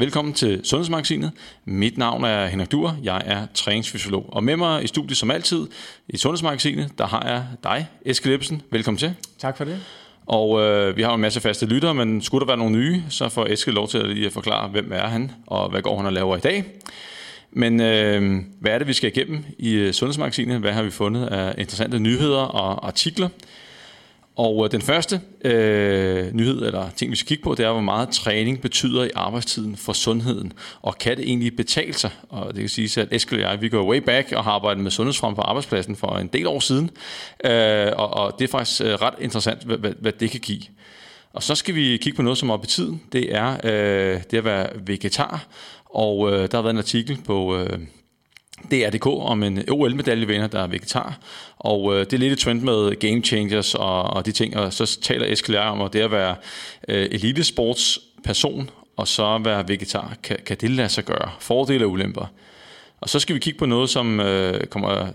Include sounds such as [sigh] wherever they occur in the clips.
Velkommen til Sundhedsmagasinet. Mit navn er Henrik Dur. Jeg er træningsfysiolog. Og med mig i studiet som altid i Sundhedsmagasinet, der har jeg dig, Eske Lippesen. Velkommen til. Tak for det. Og øh, vi har en masse faste lyttere, men skulle der være nogle nye, så får Eske lov til at lige forklare, hvem er han, og hvad går han og laver i dag. Men øh, hvad er det, vi skal igennem i øh, Sundhedsmagasinet? Hvad har vi fundet af interessante nyheder og artikler? Og øh, den første øh, nyhed, eller ting vi skal kigge på, det er, hvor meget træning betyder i arbejdstiden for sundheden. Og kan det egentlig betale sig? Og det kan sige, at Eskild og jeg, vi går way back og har arbejdet med sundhedsfrem på arbejdspladsen for en del år siden. Øh, og, og det er faktisk øh, ret interessant, hvad, hvad, hvad det kan give. Og så skal vi kigge på noget, som er op tiden. Det er øh, det at være vegetar. Og øh, der har været en artikel på... Øh, DRDK om en OL-medaljevinder, der er vegetar. Og øh, det er lidt et trend med game changers og, og de ting. Og så taler Eskild om, at det at være øh, elitesportsperson og så være vegetar, kan, kan det lade sig gøre? Fordele og ulemper. Og så skal vi kigge på noget, som øh, kommer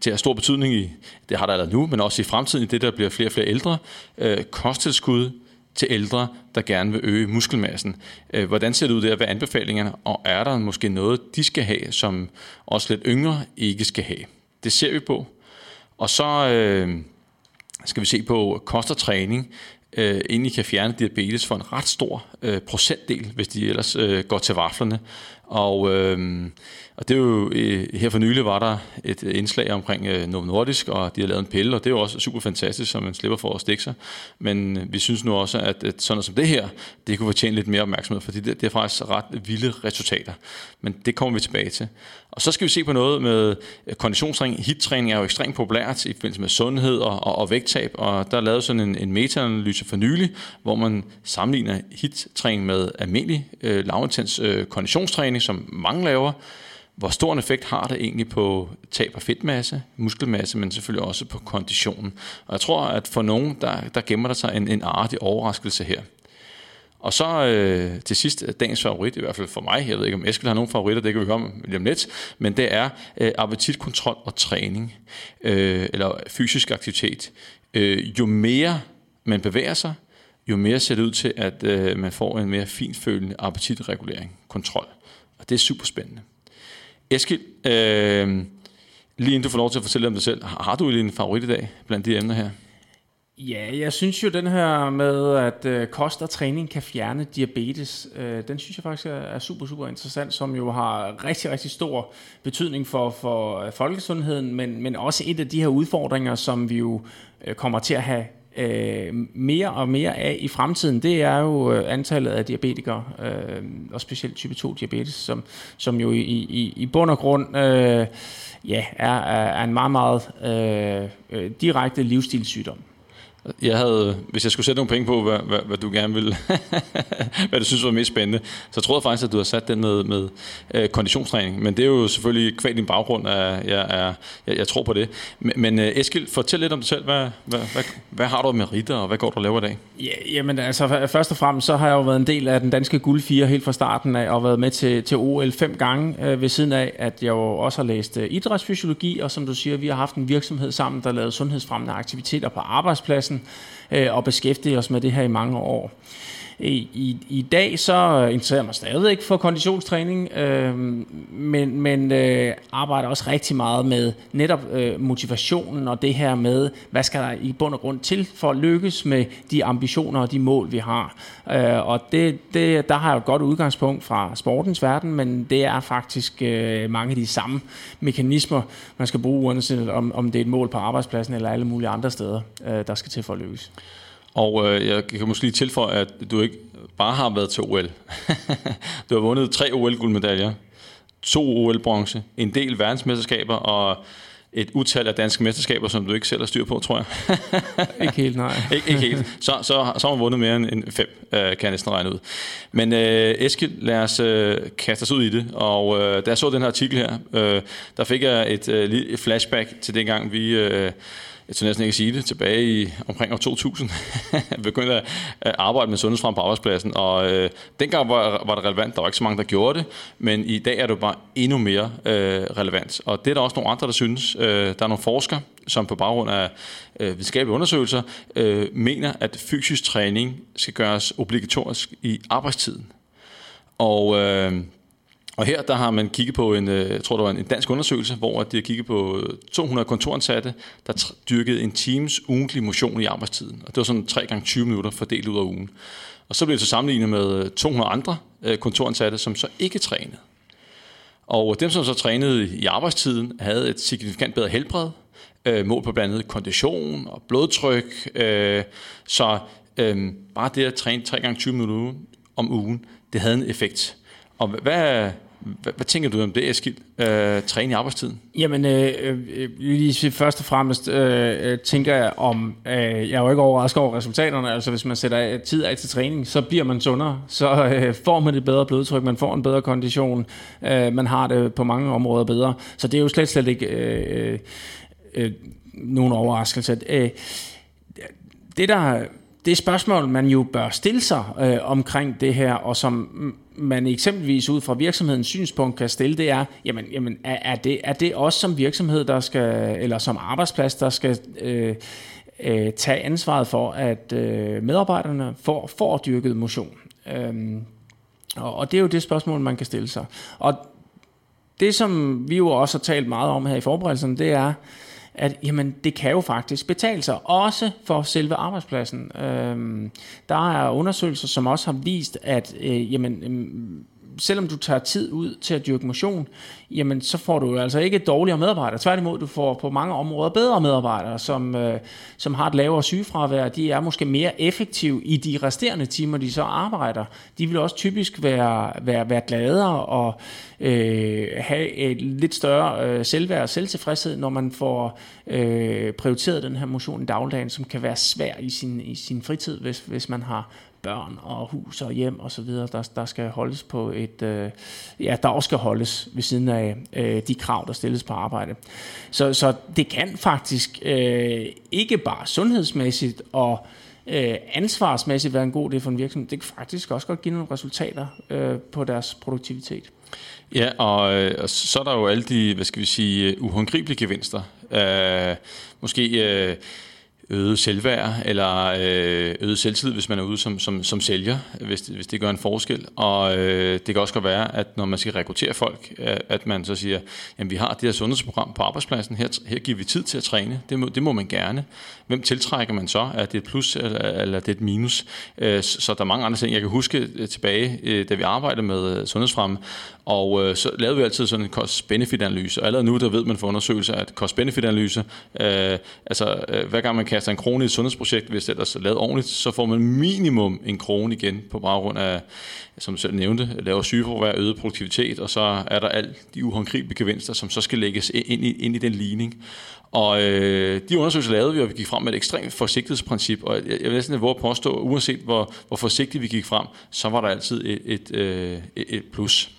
til at have stor betydning i, det har der allerede nu, men også i fremtiden, i det der bliver flere og flere ældre. Øh, kosttilskud til ældre, der gerne vil øge muskelmassen. Øh, hvordan ser det ud der? Hvad er anbefalingerne? Og er der måske noget, de skal have, som også lidt yngre ikke skal have? Det ser vi på. Og så øh, skal vi se på kost og træning, øh, egentlig kan fjerne diabetes for en ret stor øh, procentdel, hvis de ellers øh, går til vaflerne. Og, øh, og det er jo, øh, her for nylig var der et øh, indslag omkring øh, Novo Nordisk, og de har lavet en pille, og det er jo også super fantastisk, så man slipper for at stikke sig. Men øh, vi synes nu også, at, at sådan noget som det her, det kunne fortjene lidt mere opmærksomhed, fordi det, det er faktisk ret vilde resultater. Men det kommer vi tilbage til. Og så skal vi se på noget med konditionstræning. HIT-træning er jo ekstremt populært i forbindelse med sundhed og, og, og vægttab, og der er lavet sådan en, en meta-analyse for nylig, hvor man sammenligner HIT-træning med almindelig øh, lavintens øh, konditionstræning, som mange laver, hvor stor en effekt har det egentlig på tab af fedtmasse, muskelmasse, men selvfølgelig også på konditionen. Og jeg tror, at for nogen, der, der gemmer der sig en, en artig overraskelse her. Og så øh, til sidst, øh, dagens favorit, i hvert fald for mig, jeg ved ikke om Eskild har nogen favoritter, det kan vi høre lige om lidt, men det er øh, appetitkontrol og træning, øh, eller fysisk aktivitet. Øh, jo mere man bevæger sig, jo mere ser det ud til, at øh, man får en mere finfølende appetitregulering, kontrol. Og det er super spændende. Eskild, øh, lige inden du får lov til at fortælle om dig selv, har du en favorit i dag blandt de emner her? Ja, jeg synes jo den her med, at øh, kost og træning kan fjerne diabetes, øh, den synes jeg faktisk er, er super, super interessant, som jo har rigtig, rigtig stor betydning for, for øh, folkesundheden, men, men også et af de her udfordringer, som vi jo øh, kommer til at have øh, mere og mere af i fremtiden, det er jo øh, antallet af diabetikere, øh, og specielt type 2 diabetes, som, som jo i, i, i bund og grund øh, ja, er, er en meget, meget øh, øh direkte livsstilssygdom. Jeg havde, hvis jeg skulle sætte nogle penge på, hvad, hvad, hvad du gerne ville, [laughs] hvad du synes var mest spændende, så tror jeg faktisk, at du har sat den med, med øh, konditionstræning. Men det er jo selvfølgelig kvad din baggrund, at jeg, er, jeg, jeg tror på det. Men, men øh, Eskild, fortæl lidt om dig selv. Hvad, hvad, hvad, hvad har du med ritter, og hvad går du og laver i dag? Ja, jamen altså, først og fremmest, så har jeg jo været en del af den danske guldfire helt fra starten af, og været med til, til OL fem gange, øh, ved siden af, at jeg jo også har læst øh, idrætsfysiologi, og som du siger, vi har haft en virksomhed sammen, der lavede sundhedsfremmende aktiviteter på arbejdspladsen, øh, og beskæftige os med det her i mange år. I, i, I dag så interesserer jeg mig stadigvæk for konditionstræning, øh, men, men øh, arbejder også rigtig meget med netop øh, motivationen og det her med, hvad skal der i bund og grund til for at lykkes med de ambitioner og de mål, vi har. Øh, og det, det, der har jeg et godt udgangspunkt fra sportens verden, men det er faktisk øh, mange af de samme mekanismer, man skal bruge, uanset om, om det er et mål på arbejdspladsen eller alle mulige andre steder, øh, der skal til for at lykkes. Og øh, jeg kan måske lige tilføje, at du ikke bare har været til OL. [laughs] du har vundet tre OL-guldmedaljer, to OL-bronze, en del verdensmesterskaber og et utal af danske mesterskaber, som du ikke selv har styr på, tror jeg. [laughs] ikke helt, nej. ikke, ikke helt. Så, så, så har man vundet mere end fem, øh, kan jeg næsten regne ud. Men øh, Eskild, lad os øh, kaste os ud i det. Og øh, da jeg så den her artikel her, øh, der fik jeg et, øh, et flashback til dengang, vi... Øh, jeg tror næsten ikke at sige det, tilbage i omkring år 2000, [laughs] begyndte at arbejde med sundhedsfrem på arbejdspladsen, og øh, dengang var, var det relevant, der var ikke så mange, der gjorde det, men i dag er det bare endnu mere øh, relevant. Og det er der også nogle andre, der synes. Øh, der er nogle forskere, som på baggrund af øh, videnskabelige undersøgelser, øh, mener, at fysisk træning skal gøres obligatorisk i arbejdstiden. Og, øh, og her der har man kigget på en, øh, jeg tror det var en dansk undersøgelse, hvor de har kigget på øh, 200 kontoransatte, der dyrkede en times ugentlig motion i arbejdstiden. Og det var sådan 3 gange 20 minutter fordelt ud af ugen. Og så blev det så sammenlignet med øh, 200 andre kontoransatte, som så ikke trænede. Og dem, som så trænede i arbejdstiden, havde et signifikant bedre helbred, øh, mål på blandt andet kondition og blodtryk. Øh, så øh, bare det at træne 3 gange 20 minutter om ugen, det havde en effekt. Og hvad, hvad, hvad tænker du om det, Eskild? Øh, træne i arbejdstiden? Jamen, øh, øh, øh lige først og fremmest øh, øh, tænker jeg om, øh, jeg er jo ikke overrasket over resultaterne, altså hvis man sætter tid af til træning, så bliver man sundere, så øh, får man et bedre blodtryk, man får en bedre kondition, øh, man har det på mange områder bedre, så det er jo slet, slet ikke øh, øh nogen overraskelse. Øh, det der det spørgsmål, man jo bør stille sig øh, omkring det her, og som man eksempelvis ud fra virksomhedens synspunkt kan stille, det er, jamen, jamen er, er, det, er det også som virksomhed, der skal, eller som arbejdsplads, der skal øh, øh, tage ansvaret for, at øh, medarbejderne får, får dyrket motion? Øhm, og, og det er jo det spørgsmål, man kan stille sig. Og det, som vi jo også har talt meget om her i forberedelsen, det er, at jamen, det kan jo faktisk betale sig, også for selve arbejdspladsen. Øhm, der er undersøgelser, som også har vist, at øh, jamen, øh, selvom du tager tid ud til at dyrke motion, jamen så får du altså ikke dårligere medarbejdere. Tværtimod, du får på mange områder bedre medarbejdere, som, øh, som har et lavere sygefravær. De er måske mere effektive i de resterende timer, de så arbejder. De vil også typisk være, være, være gladere og øh, have et lidt større øh, selvværd og selvtilfredshed, når man får øh, prioriteret den her motion i dagligdagen, som kan være svær i sin, i sin fritid, hvis, hvis man har børn og hus og hjem og så videre, der, der skal holdes på et, øh, ja, der også skal holdes ved siden af øh, de krav, der stilles på arbejde. Så, så det kan faktisk øh, ikke bare sundhedsmæssigt og øh, ansvarsmæssigt være en god idé for en virksomhed, det kan faktisk også godt give nogle resultater øh, på deres produktivitet. Ja, og, øh, og så er der jo alle de, hvad skal vi sige, uhåndgribelige gevinster. Øh, måske... Øh, øget selvværd eller øh, øget selvtid, hvis man er ude som, som, som sælger, hvis hvis det gør en forskel. Og øh, det kan også godt være, at når man skal rekruttere folk, at man så siger, at vi har det her sundhedsprogram på arbejdspladsen, her, her giver vi tid til at træne, det må, det må man gerne. Hvem tiltrækker man så? Er det et plus eller, eller det er et minus? Øh, så der er mange andre ting. Jeg kan huske øh, tilbage, øh, da vi arbejdede med sundhedsfremme, og øh, så lavede vi altid sådan en cost-benefit-analyse. Og allerede nu, der ved man for undersøgelser, at cost-benefit-analyse, øh, altså øh, hver gang man kaster en krone i et sundhedsprojekt, hvis det er lavet ordentligt, så får man minimum en krone igen på baggrund af, som du selv nævnte, lavere sygeforvær, øget produktivitet, og så er der alt de uhåndgribelige gevinster, som så skal lægges ind i, ind i den ligning. Og øh, de undersøgelser lavede vi, og vi gik frem med et ekstremt forsigtighedsprincip, og jeg, jeg vil næsten våge at påstå, at uanset hvor, hvor forsigtigt vi gik frem, så var der altid et, et, øh, et, et plus.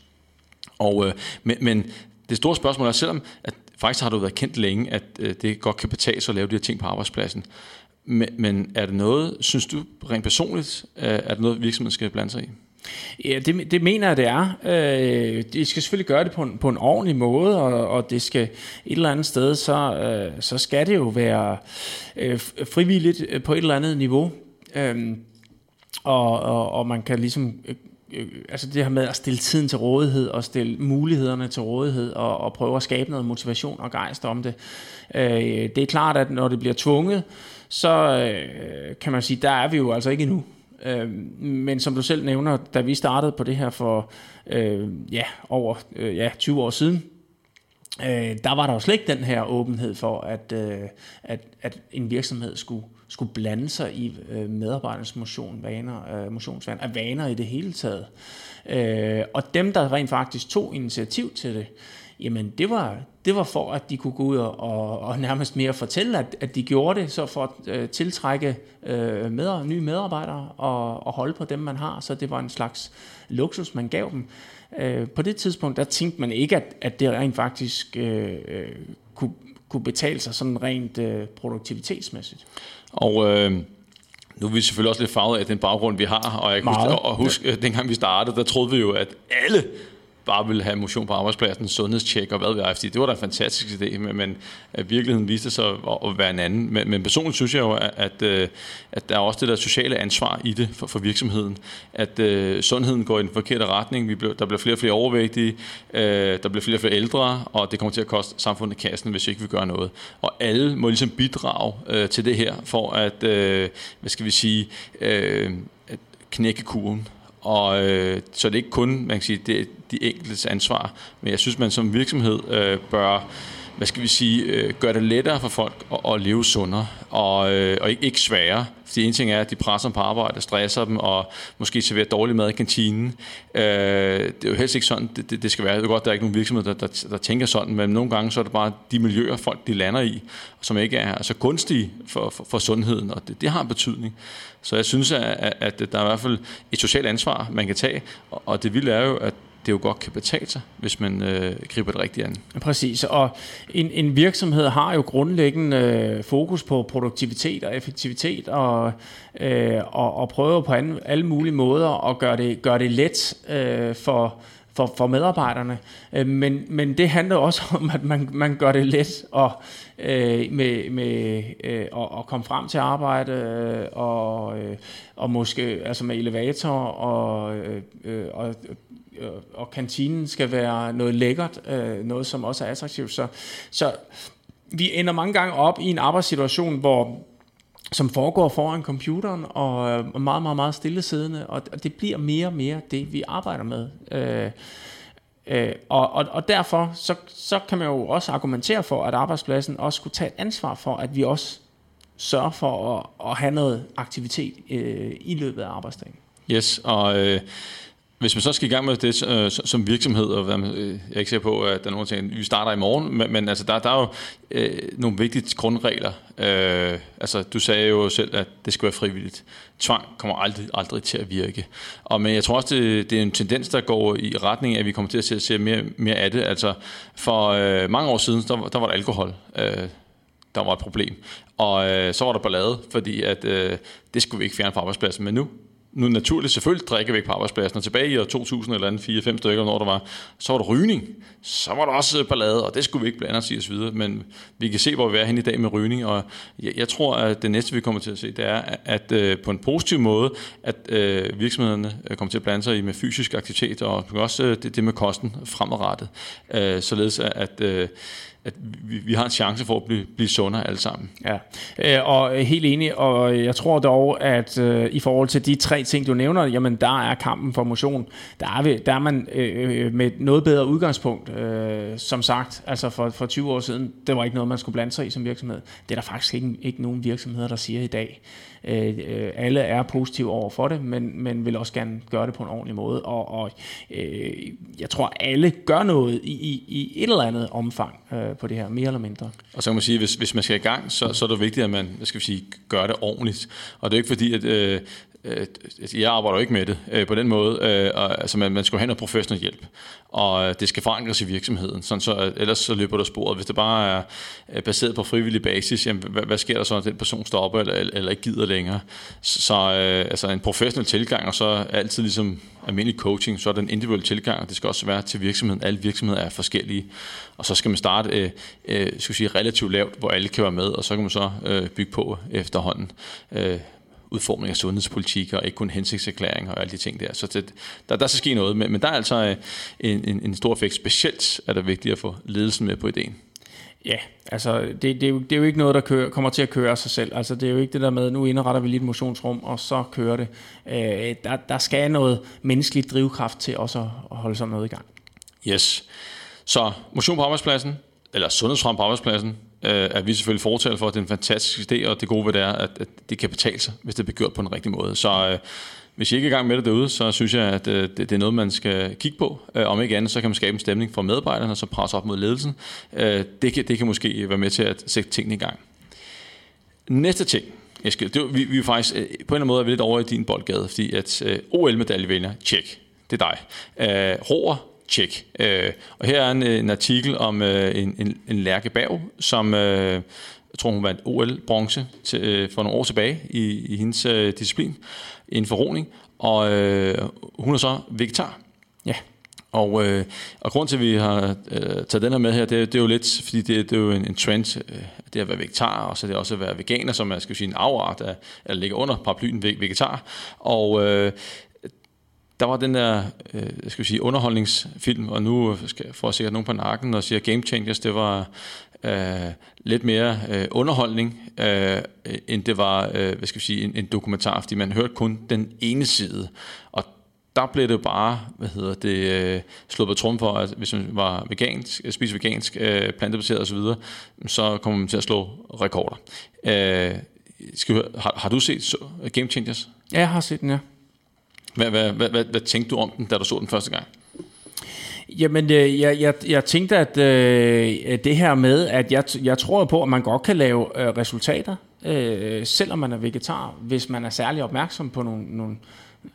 Og, øh, men, men det store spørgsmål er, selvom at faktisk har du været kendt længe, at øh, det godt kan betale sig at lave de her ting på arbejdspladsen, men, men er det noget, synes du rent personligt, øh, er det noget, virksomheden skal blande sig i? Ja, det, det mener jeg, det er. Øh, de skal selvfølgelig gøre det på en, på en ordentlig måde, og, og det skal et eller andet sted, så, øh, så skal det jo være øh, frivilligt på et eller andet niveau. Øh, og, og, og man kan ligesom øh, Øh, altså det her med at stille tiden til rådighed og stille mulighederne til rådighed og, og prøve at skabe noget motivation og gejst om det. Øh, det er klart, at når det bliver tvunget, så øh, kan man sige, der er vi jo altså ikke endnu. Øh, men som du selv nævner, da vi startede på det her for øh, ja, over øh, ja, 20 år siden, øh, der var der jo slet ikke den her åbenhed for, at, øh, at, at en virksomhed skulle, skulle blande sig i øh, medarbejdernes motion, vaner, øh, motionsvaner, vaner i det hele taget. Øh, og dem, der rent faktisk tog initiativ til det, jamen det var, det var for, at de kunne gå ud og, og, og nærmest mere fortælle, at, at de gjorde det, så for at øh, tiltrække øh, med, nye medarbejdere og, og holde på dem, man har. Så det var en slags luksus, man gav dem. Øh, på det tidspunkt, der tænkte man ikke, at, at det rent faktisk øh, øh kunne, kunne betale sig sådan rent øh, produktivitetsmæssigt. Og... Øh nu er vi selvfølgelig også lidt farvet af den baggrund, vi har, og jeg kan huske, og huske, ja. dengang vi startede, der troede vi jo, at alle bare ville have motion på arbejdspladsen, sundhedstjek og hvad ved jeg, fordi det var da en fantastisk idé, men, men at virkeligheden viste sig at, at være en anden. Men, men personligt synes jeg jo, at, at, øh, at der er også det der sociale ansvar i det for, for virksomheden, at uh, sundheden går i den forkerte retning, vi bliver, der bliver flere og flere overvægtige, øh, der bliver flere og flere ældre, og det kommer til at koste samfundet kassen, hvis ikke vi gør noget. Og alle må ligesom bidrage øh, til det her, for at, øh, hvad skal vi sige, øh, at knække kurven. Og øh, så det er ikke kun man kan sige, det er de enkeltes ansvar, men jeg synes, man som virksomhed øh, bør hvad skal vi sige, øh, gøre det lettere for folk at, at leve sundere og, øh, og ikke, ikke sværere. Fordi en ting er, at de presser dem på arbejde, stresser dem og måske serverer dårlig mad i kantinen. Øh, det er jo helst ikke sådan, det, det, det skal være. Det er godt, der er ikke nogen virksomhed, der, der, der tænker sådan, men nogle gange så er det bare de miljøer, folk de lander i, som ikke er så gunstige for, for, for sundheden, og det, det har en betydning. Så jeg synes, at, at der er i hvert fald et socialt ansvar, man kan tage, og det vilde er jo, at det jo godt kan betale sig, hvis man øh, griber det rigtigt an. Præcis, og en, en virksomhed har jo grundlæggende øh, fokus på produktivitet og effektivitet, og, øh, og, og prøver på an, alle mulige måder at gøre det, gøre det let øh, for, for, for medarbejderne. Øh, men, men det handler også [laughs] om, at man, man gør det let og, øh, med, med, øh, at, at komme frem til arbejde øh, og, øh, og måske altså med elevator og, øh, øh og Øh, og kantinen skal være noget lækkert, øh, noget som også er attraktivt. Så, så vi ender mange gange op i en arbejdssituation, hvor som foregår foran computeren og øh, meget, meget, meget, meget stillesiddende, og det bliver mere og mere det, vi arbejder med. Øh, øh, og, og, og derfor så, så kan man jo også argumentere for, at arbejdspladsen også skulle tage et ansvar for, at vi også sørger for at, at have noget aktivitet øh, i løbet af arbejdsdagen. Yes, og øh, hvis man så skal i gang med det øh, som virksomhed, og hvad øh, jeg er ikke sikker på, at der er nogen ting, vi starter i morgen, men, men altså, der, der er jo øh, nogle vigtige grundregler. Øh, altså, du sagde jo selv, at det skal være frivilligt. Tvang kommer aldrig, aldrig til at virke. Og, men jeg tror også, det, det er en tendens, der går i retning af, at vi kommer til at se, se mere, mere af det. Altså, for øh, mange år siden, der, der var der alkohol. Øh, der var et problem. Og øh, så var der ballade, fordi at, øh, det skulle vi ikke fjerne fra arbejdspladsen. Men nu, nu naturligt selvfølgelig drikke væk på arbejdspladsen, og tilbage i år 2000 eller andet, 4-5 stykker, når der var, så var der rygning. Så var der også ballade, og det skulle vi ikke blande os i osv. Men vi kan se, hvor vi er hen i dag med rygning, og jeg, jeg tror, at det næste, vi kommer til at se, det er, at, øh, på en positiv måde, at øh, virksomhederne øh, kommer til at blande sig i med fysisk aktivitet, og også øh, det, det med kosten fremadrettet. Øh, således at, øh, at vi, vi har en chance for at blive, blive sundere alle sammen. Ja, øh, og øh, helt enig, og øh, jeg tror dog, at øh, i forhold til de tre ting, du nævner, jamen der er kampen for motion, der er, vi, der er man øh, med noget bedre udgangspunkt, øh, som sagt, altså for, for 20 år siden, det var ikke noget, man skulle blande sig i som virksomhed. Det er der faktisk ikke, ikke nogen virksomheder, der siger i dag. Øh, øh, alle er positive over for det, men, men vil også gerne gøre det på en ordentlig måde. Og, og øh, jeg tror, alle gør noget i, i, i et eller andet omfang øh, på det her, mere eller mindre. Og så kan man sige, hvis, hvis man skal i gang, så, så er det vigtigt, at man hvad skal vi sige, gør det ordentligt. Og det er ikke fordi, at øh, Øh, øh, jeg arbejder jo ikke med det øh, på den måde, øh, og, altså man, man skal have noget professionel hjælp, og øh, det skal forankres i virksomheden, sådan så, ellers så løber der sporet. Hvis det bare er baseret på frivillig basis, jamen, hvad, hvad sker der så, når den person stopper eller, eller ikke gider længere? Så øh, altså en professionel tilgang, og så altid ligesom almindelig coaching, så er den individuelle tilgang, og det skal også være til virksomheden. Alle virksomheder er forskellige, og så skal man starte øh, øh, skal sige, relativt lavt, hvor alle kan være med, og så kan man så øh, bygge på efterhånden. Øh, udformning af sundhedspolitik og ikke kun hensigtserklæringer og alle de ting der. Så det, der, der skal ske noget, men, men der er altså øh, en, en, en stor effekt. Specielt er det vigtigt at få ledelsen med på ideen. Ja, altså det, det, er jo, det er jo ikke noget, der kører, kommer til at køre af sig selv. Altså det er jo ikke det der med, nu indretter vi lige et motionsrum, og så kører det. Øh, der, der skal noget menneskeligt drivkraft til også at holde sådan noget i gang. Yes. Så motion på arbejdspladsen, eller sundhedsfrem på arbejdspladsen, øh, er vi selvfølgelig fortaler for, at det er en fantastisk idé, og det gode ved det er, at, at det kan betale sig, hvis det bliver gjort på en rigtig måde. Så øh, hvis I ikke er i gang med det derude, så synes jeg, at øh, det, det er noget, man skal kigge på. Øh, om ikke andet, så kan man skabe en stemning for medarbejderne, og så presse op mod ledelsen. Øh, det, kan, det kan måske være med til at sætte tingene i gang. Næste ting, Eskild, det, vi, vi er faktisk øh, på en eller anden måde er vi lidt over i din boldgade, fordi at øh, OL-medaljevinder, tjek, det er dig. Øh, Roer, Tjek. Øh, og her er en, en artikel om øh, en, en, en Lærke Berg, som øh, jeg tror, hun vandt OL-bronze til, øh, for nogle år tilbage i, i hendes øh, disciplin inden for roning. Og øh, hun er så vegetar. Ja. Og, øh, og grund til, at vi har øh, taget den her med her, det, det er jo lidt, fordi det, det er jo en, en trend, øh, det at være vegetar, og så det også at være veganer, som er skal sige, en afart af, at ligge under paraplyen vegetar. Og øh, der var den der øh, skal sige, underholdningsfilm, og nu skal jeg sikkert nogen på nakken og siger Game Changers, det var øh, lidt mere øh, underholdning, øh, end det var øh, hvad skal jeg sige, en, en dokumentar, fordi man hørte kun den ene side. Og der blev det bare, hvad hedder det, øh, slået på trum for, at hvis man var vegansk, øh, spiser vegansk, øh, plantebaseret osv., så kommer man til at slå rekorder. Øh, skal vi, har, har du set Game Changers? Ja, jeg har set den, ja. Hvad, hvad, hvad, hvad, hvad tænkte du om den, da du så den første gang? Jamen, øh, jeg, jeg, jeg tænkte, at øh, det her med, at jeg, jeg tror på, at man godt kan lave øh, resultater, øh, selvom man er vegetar, hvis man er særlig opmærksom på nogle, nogle,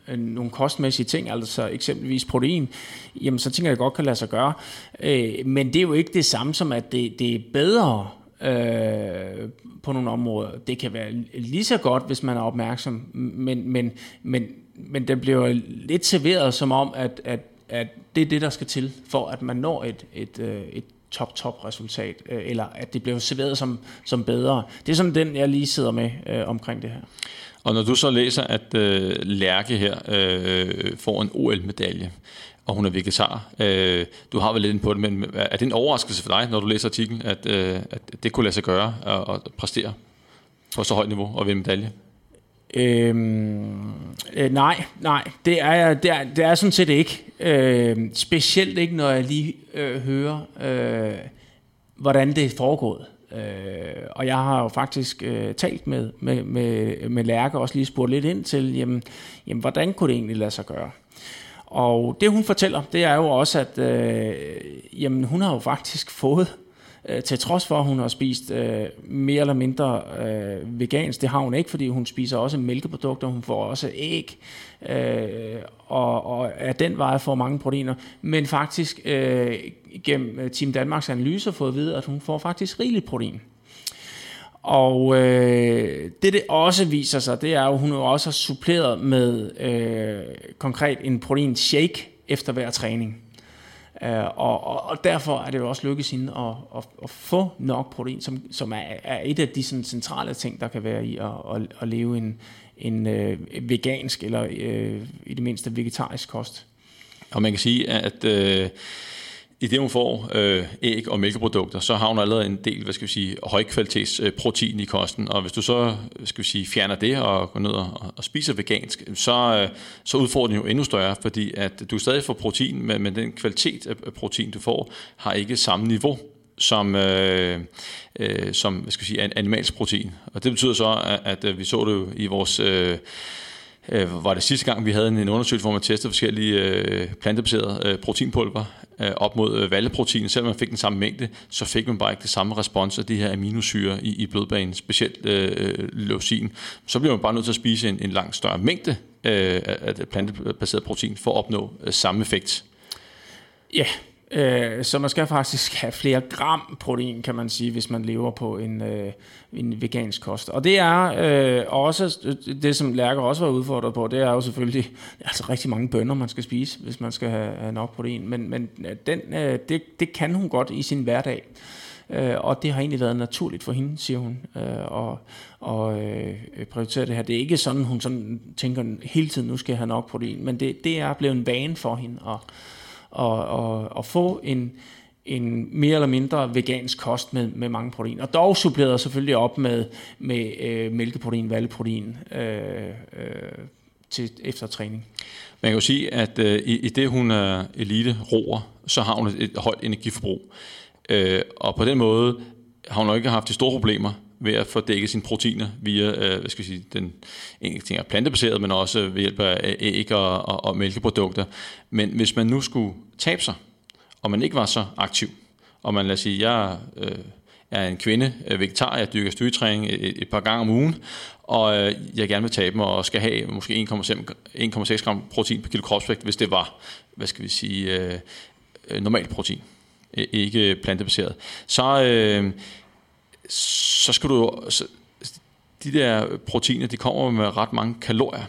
øh, nogle kostmæssige ting, altså eksempelvis protein, jamen så tænker jeg, at det godt kan lade sig gøre. Øh, men det er jo ikke det samme som, at det, det er bedre øh, på nogle områder. Det kan være lige så godt, hvis man er opmærksom, men, men, men, men det bliver lidt serveret som om, at, at, at det er det, der skal til, for at man når et, et, øh, et top-top resultat, øh, eller at det bliver serveret som, som bedre. Det er sådan den, jeg lige sidder med øh, omkring det her. Og når du så læser, at øh, Lærke her øh, får en OL-medalje, og hun er vegetar, øh, du har vel lidt på det, men er det en overraskelse for dig, når du læser artiklen, at, øh, at det kunne lade sig gøre at, at præstere på så højt niveau og vinde medalje? Øhm, øh, nej, nej, det er, det, er, det er sådan set ikke. Øh, specielt ikke, når jeg lige øh, hører, øh, hvordan det er foregået. Øh, og jeg har jo faktisk øh, talt med, med, med, med Lærke, og også lige spurgt lidt ind til, jamen, jamen, hvordan kunne det egentlig lade sig gøre? Og det hun fortæller, det er jo også, at øh, jamen, hun har jo faktisk fået øh, til trods for, at hun har spist øh, mere eller mindre øh, vegansk. Det har hun ikke, fordi hun spiser også mælkeprodukter, hun får også æg, øh, og, og af den vej får mange proteiner. Men faktisk øh, gennem øh, Team Danmarks analyser fået at vide, at hun får faktisk rigeligt protein. Og øh, det, det også viser sig, det er jo, at hun jo også har suppleret med øh, konkret en protein shake efter hver træning. Øh, og, og, og derfor er det jo også lykkedes hende at, at, at få nok protein, som, som er, er et af de sådan, centrale ting, der kan være i at, at, at leve en, en øh, vegansk eller øh, i det mindste vegetarisk kost. Og man kan sige, at øh, i det hun får øh, æg og mælkeprodukter, så har hun allerede en del, hvad skal vi sige, højkvalitets øh, protein i kosten, og hvis du så, skal vi sige, fjerner det og går ned og, og spiser vegansk, så, øh, så udfordrer den jo endnu større, fordi at du stadig får protein, men, men den kvalitet af protein, du får, har ikke samme niveau som, øh, øh, som hvad skal vi sige, animalsk protein. Og det betyder så, at, at vi så det jo i vores... Øh, øh, var det sidste gang, vi havde en, undersøgelse, hvor man testede forskellige øh, plantebaserede øh, proteinpulver øh, op mod øh, valleprotein. Selvom man fik den samme mængde, så fik man bare ikke det samme respons af de her aminosyre i, i blodbanen, specielt øh, øh leucin. Så bliver man bare nødt til at spise en, en langt større mængde øh, af plantebaseret protein for at opnå øh, samme effekt. Ja, Øh, så man skal faktisk have flere gram protein, kan man sige, hvis man lever på en, øh, en vegansk kost. Og det er øh, også, øh, det som Lærker også var udfordret på, det er jo selvfølgelig altså rigtig mange bønner, man skal spise, hvis man skal have, have nok protein. Men, men øh, den, øh, det, det kan hun godt i sin hverdag. Øh, og det har egentlig været naturligt for hende, siger hun, øh, og, og øh, prioritere det her. Det er ikke sådan, hun sådan tænker hele tiden, nu skal jeg have nok protein, men det, det er blevet en vane for hende at, og, og, og få en, en mere eller mindre vegansk kost med, med mange proteiner. Og dog suppleret selvfølgelig op med, med øh, mælkeprotein, valgprotein øh, øh, til efter træning. Man kan jo sige, at øh, i, i det hun er elite roer, så har hun et, et højt energiforbrug. Øh, og på den måde har hun nok ikke haft de store problemer ved at få dækket sine proteiner via, øh, hvad skal jeg sige, den ene ting er plantebaseret, men også ved hjælp af æg og, og, og mælkeprodukter. Men hvis man nu skulle tabe sig, og man ikke var så aktiv, og man lad os sige, jeg øh, er en kvinde, øh, vegetar, jeg dyrker styrketræning et, et par gange om ugen, og øh, jeg gerne vil tabe mig og skal have måske 1,6 gram protein per kilo kropsvægt, hvis det var, hvad skal vi sige, øh, normalt protein, øh, ikke plantebaseret. Så, øh, så skal du så, de der proteiner, de kommer med ret mange kalorier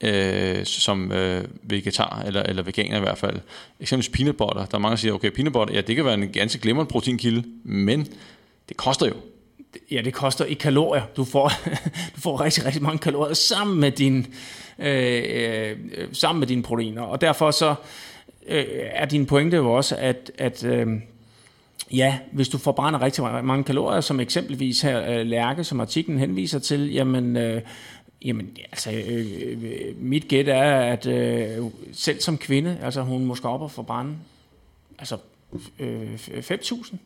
øh, som øh, vegetar eller, eller veganer i hvert fald. Eksempelvis peanut butter. Der er mange, der siger, okay, peanut butter, ja, det kan være en ganske glimrende proteinkilde, men det koster jo. Ja, det koster i kalorier. Du får, [laughs] du får rigtig, rigtig mange kalorier sammen med din, øh, øh, sammen med dine proteiner. Og derfor så øh, er din pointe jo også, at, at øh, ja, hvis du forbrænder rigtig mange kalorier, som eksempelvis her øh, Lærke, som artiklen henviser til, jamen, øh, jamen altså, øh, mit gæt er, at øh, selv som kvinde, altså hun måske op og forbrænde altså øh, 5.000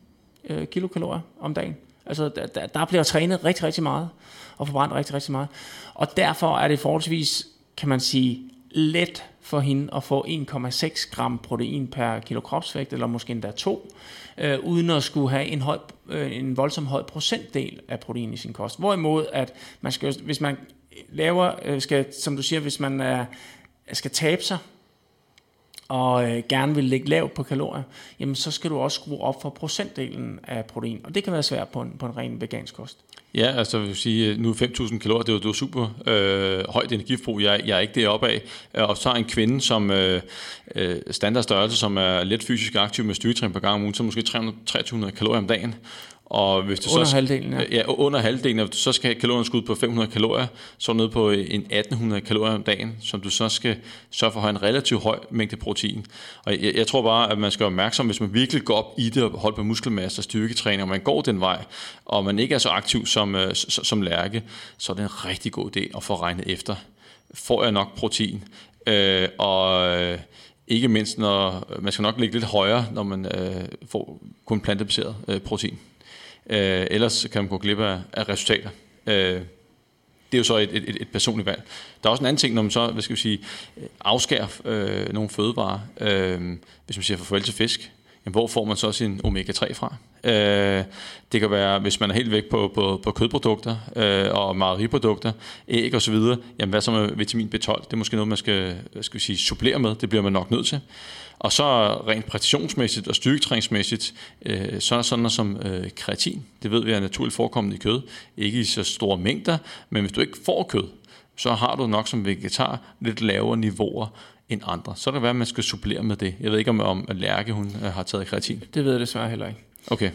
øh, kilokalorier om dagen. Altså, der, der bliver trænet rigtig, rigtig meget, og forbrændt rigtig, rigtig meget. Og derfor er det forholdsvis, kan man sige, let for hende at få 1,6 gram protein per kilo kropsvægt, eller måske endda to, øh, uden at skulle have en, høj, øh, en voldsom høj procentdel af protein i sin kost. Hvorimod, at man skal, hvis man laver, øh, skal, som du siger, hvis man er, skal tabe sig, og øh, gerne vil ligge lavt på kalorier, jamen så skal du også skrue op for procentdelen af protein. Og det kan være svært på en, på en ren vegansk kost. Ja, altså vil sige, øh, nu 5.000 kalorier, det er jo, super øh, højt energiforbrug. Jeg, jeg er ikke deroppe af. Øh, og så en kvinde, som øh, standard standardstørrelse, som er lidt fysisk aktiv med styrketræning på gang om ugen, så måske 300 kalorier om dagen. Og hvis det under så, halvdelen, ja. ja. under halvdelen, og så skal kalorien skud på 500 kalorier, så er ned på en 1800 kalorier om dagen, som du så skal sørge for at have en relativt høj mængde protein. Og jeg, jeg tror bare, at man skal være opmærksom, hvis man virkelig går op i det og holder på muskelmasse og styrketræning, og man går den vej, og man ikke er så aktiv som, øh, som lærke, så er det en rigtig god idé at få regnet efter. Får jeg nok protein? Øh, og øh, ikke mindst, når man skal nok ligge lidt højere, når man øh, får kun plantebaseret øh, protein. Øh, ellers kan man gå glip af, af resultater. Øh, det er jo så et, et, et personligt valg. Der er også en anden ting, når man så, hvad skal vi sige, øh, afskærer øh, nogle fødevarer. Øh, hvis man siger for farvel til fisk, jamen, hvor får man så sin omega-3 fra? Øh, det kan være, hvis man er helt væk på, på, på kødprodukter øh, og mejeriprodukter, æg osv., jamen hvad så med vitamin B12? Det er måske noget, man skal, skal vi sige, supplere med. Det bliver man nok nødt til. Og så rent præcisionsmæssigt og styrketræningsmæssigt, øh, så er der sådan noget som øh, kreatin. Det ved vi er naturligt forekommende i kød. Ikke i så store mængder, men hvis du ikke får kød, så har du nok som vegetar lidt lavere niveauer end andre. Så kan det være, at man skal supplere med det. Jeg ved ikke, om, om Lærke hun øh, har taget kreatin. Det ved jeg desværre heller ikke. Okay.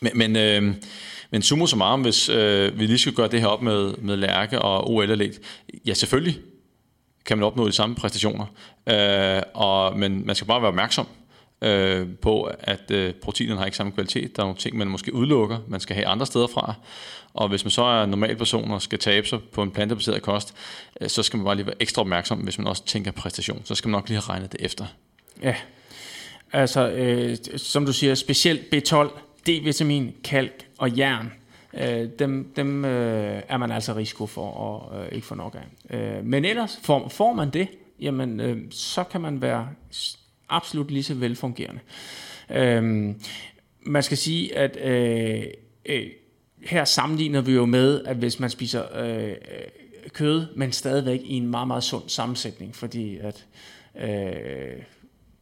Men, men, øh, men summa summarum, hvis øh, vi lige skal gøre det her op med, med Lærke og OL ja selvfølgelig kan man opnå de samme præstationer. Øh, og, men man skal bare være opmærksom øh, på, at øh, proteinerne har ikke samme kvalitet. Der er nogle ting, man måske udelukker, man skal have andre steder fra. Og hvis man så er normal person og skal tabe sig på en plantebaseret kost, øh, så skal man bare lige være ekstra opmærksom, hvis man også tænker præstation. Så skal man nok lige have regnet det efter. Ja, altså øh, som du siger, specielt B12, D-vitamin, kalk og jern øh, dem, dem øh, er man altså risiko for at øh, ikke få nok af. Øh, men ellers, får, får man det, jamen, øh, så kan man være absolut lige så velfungerende. Øh, man skal sige, at øh, øh, her sammenligner vi jo med, at hvis man spiser øh, øh kød, men stadigvæk i en meget, meget sund sammensætning, fordi at øh,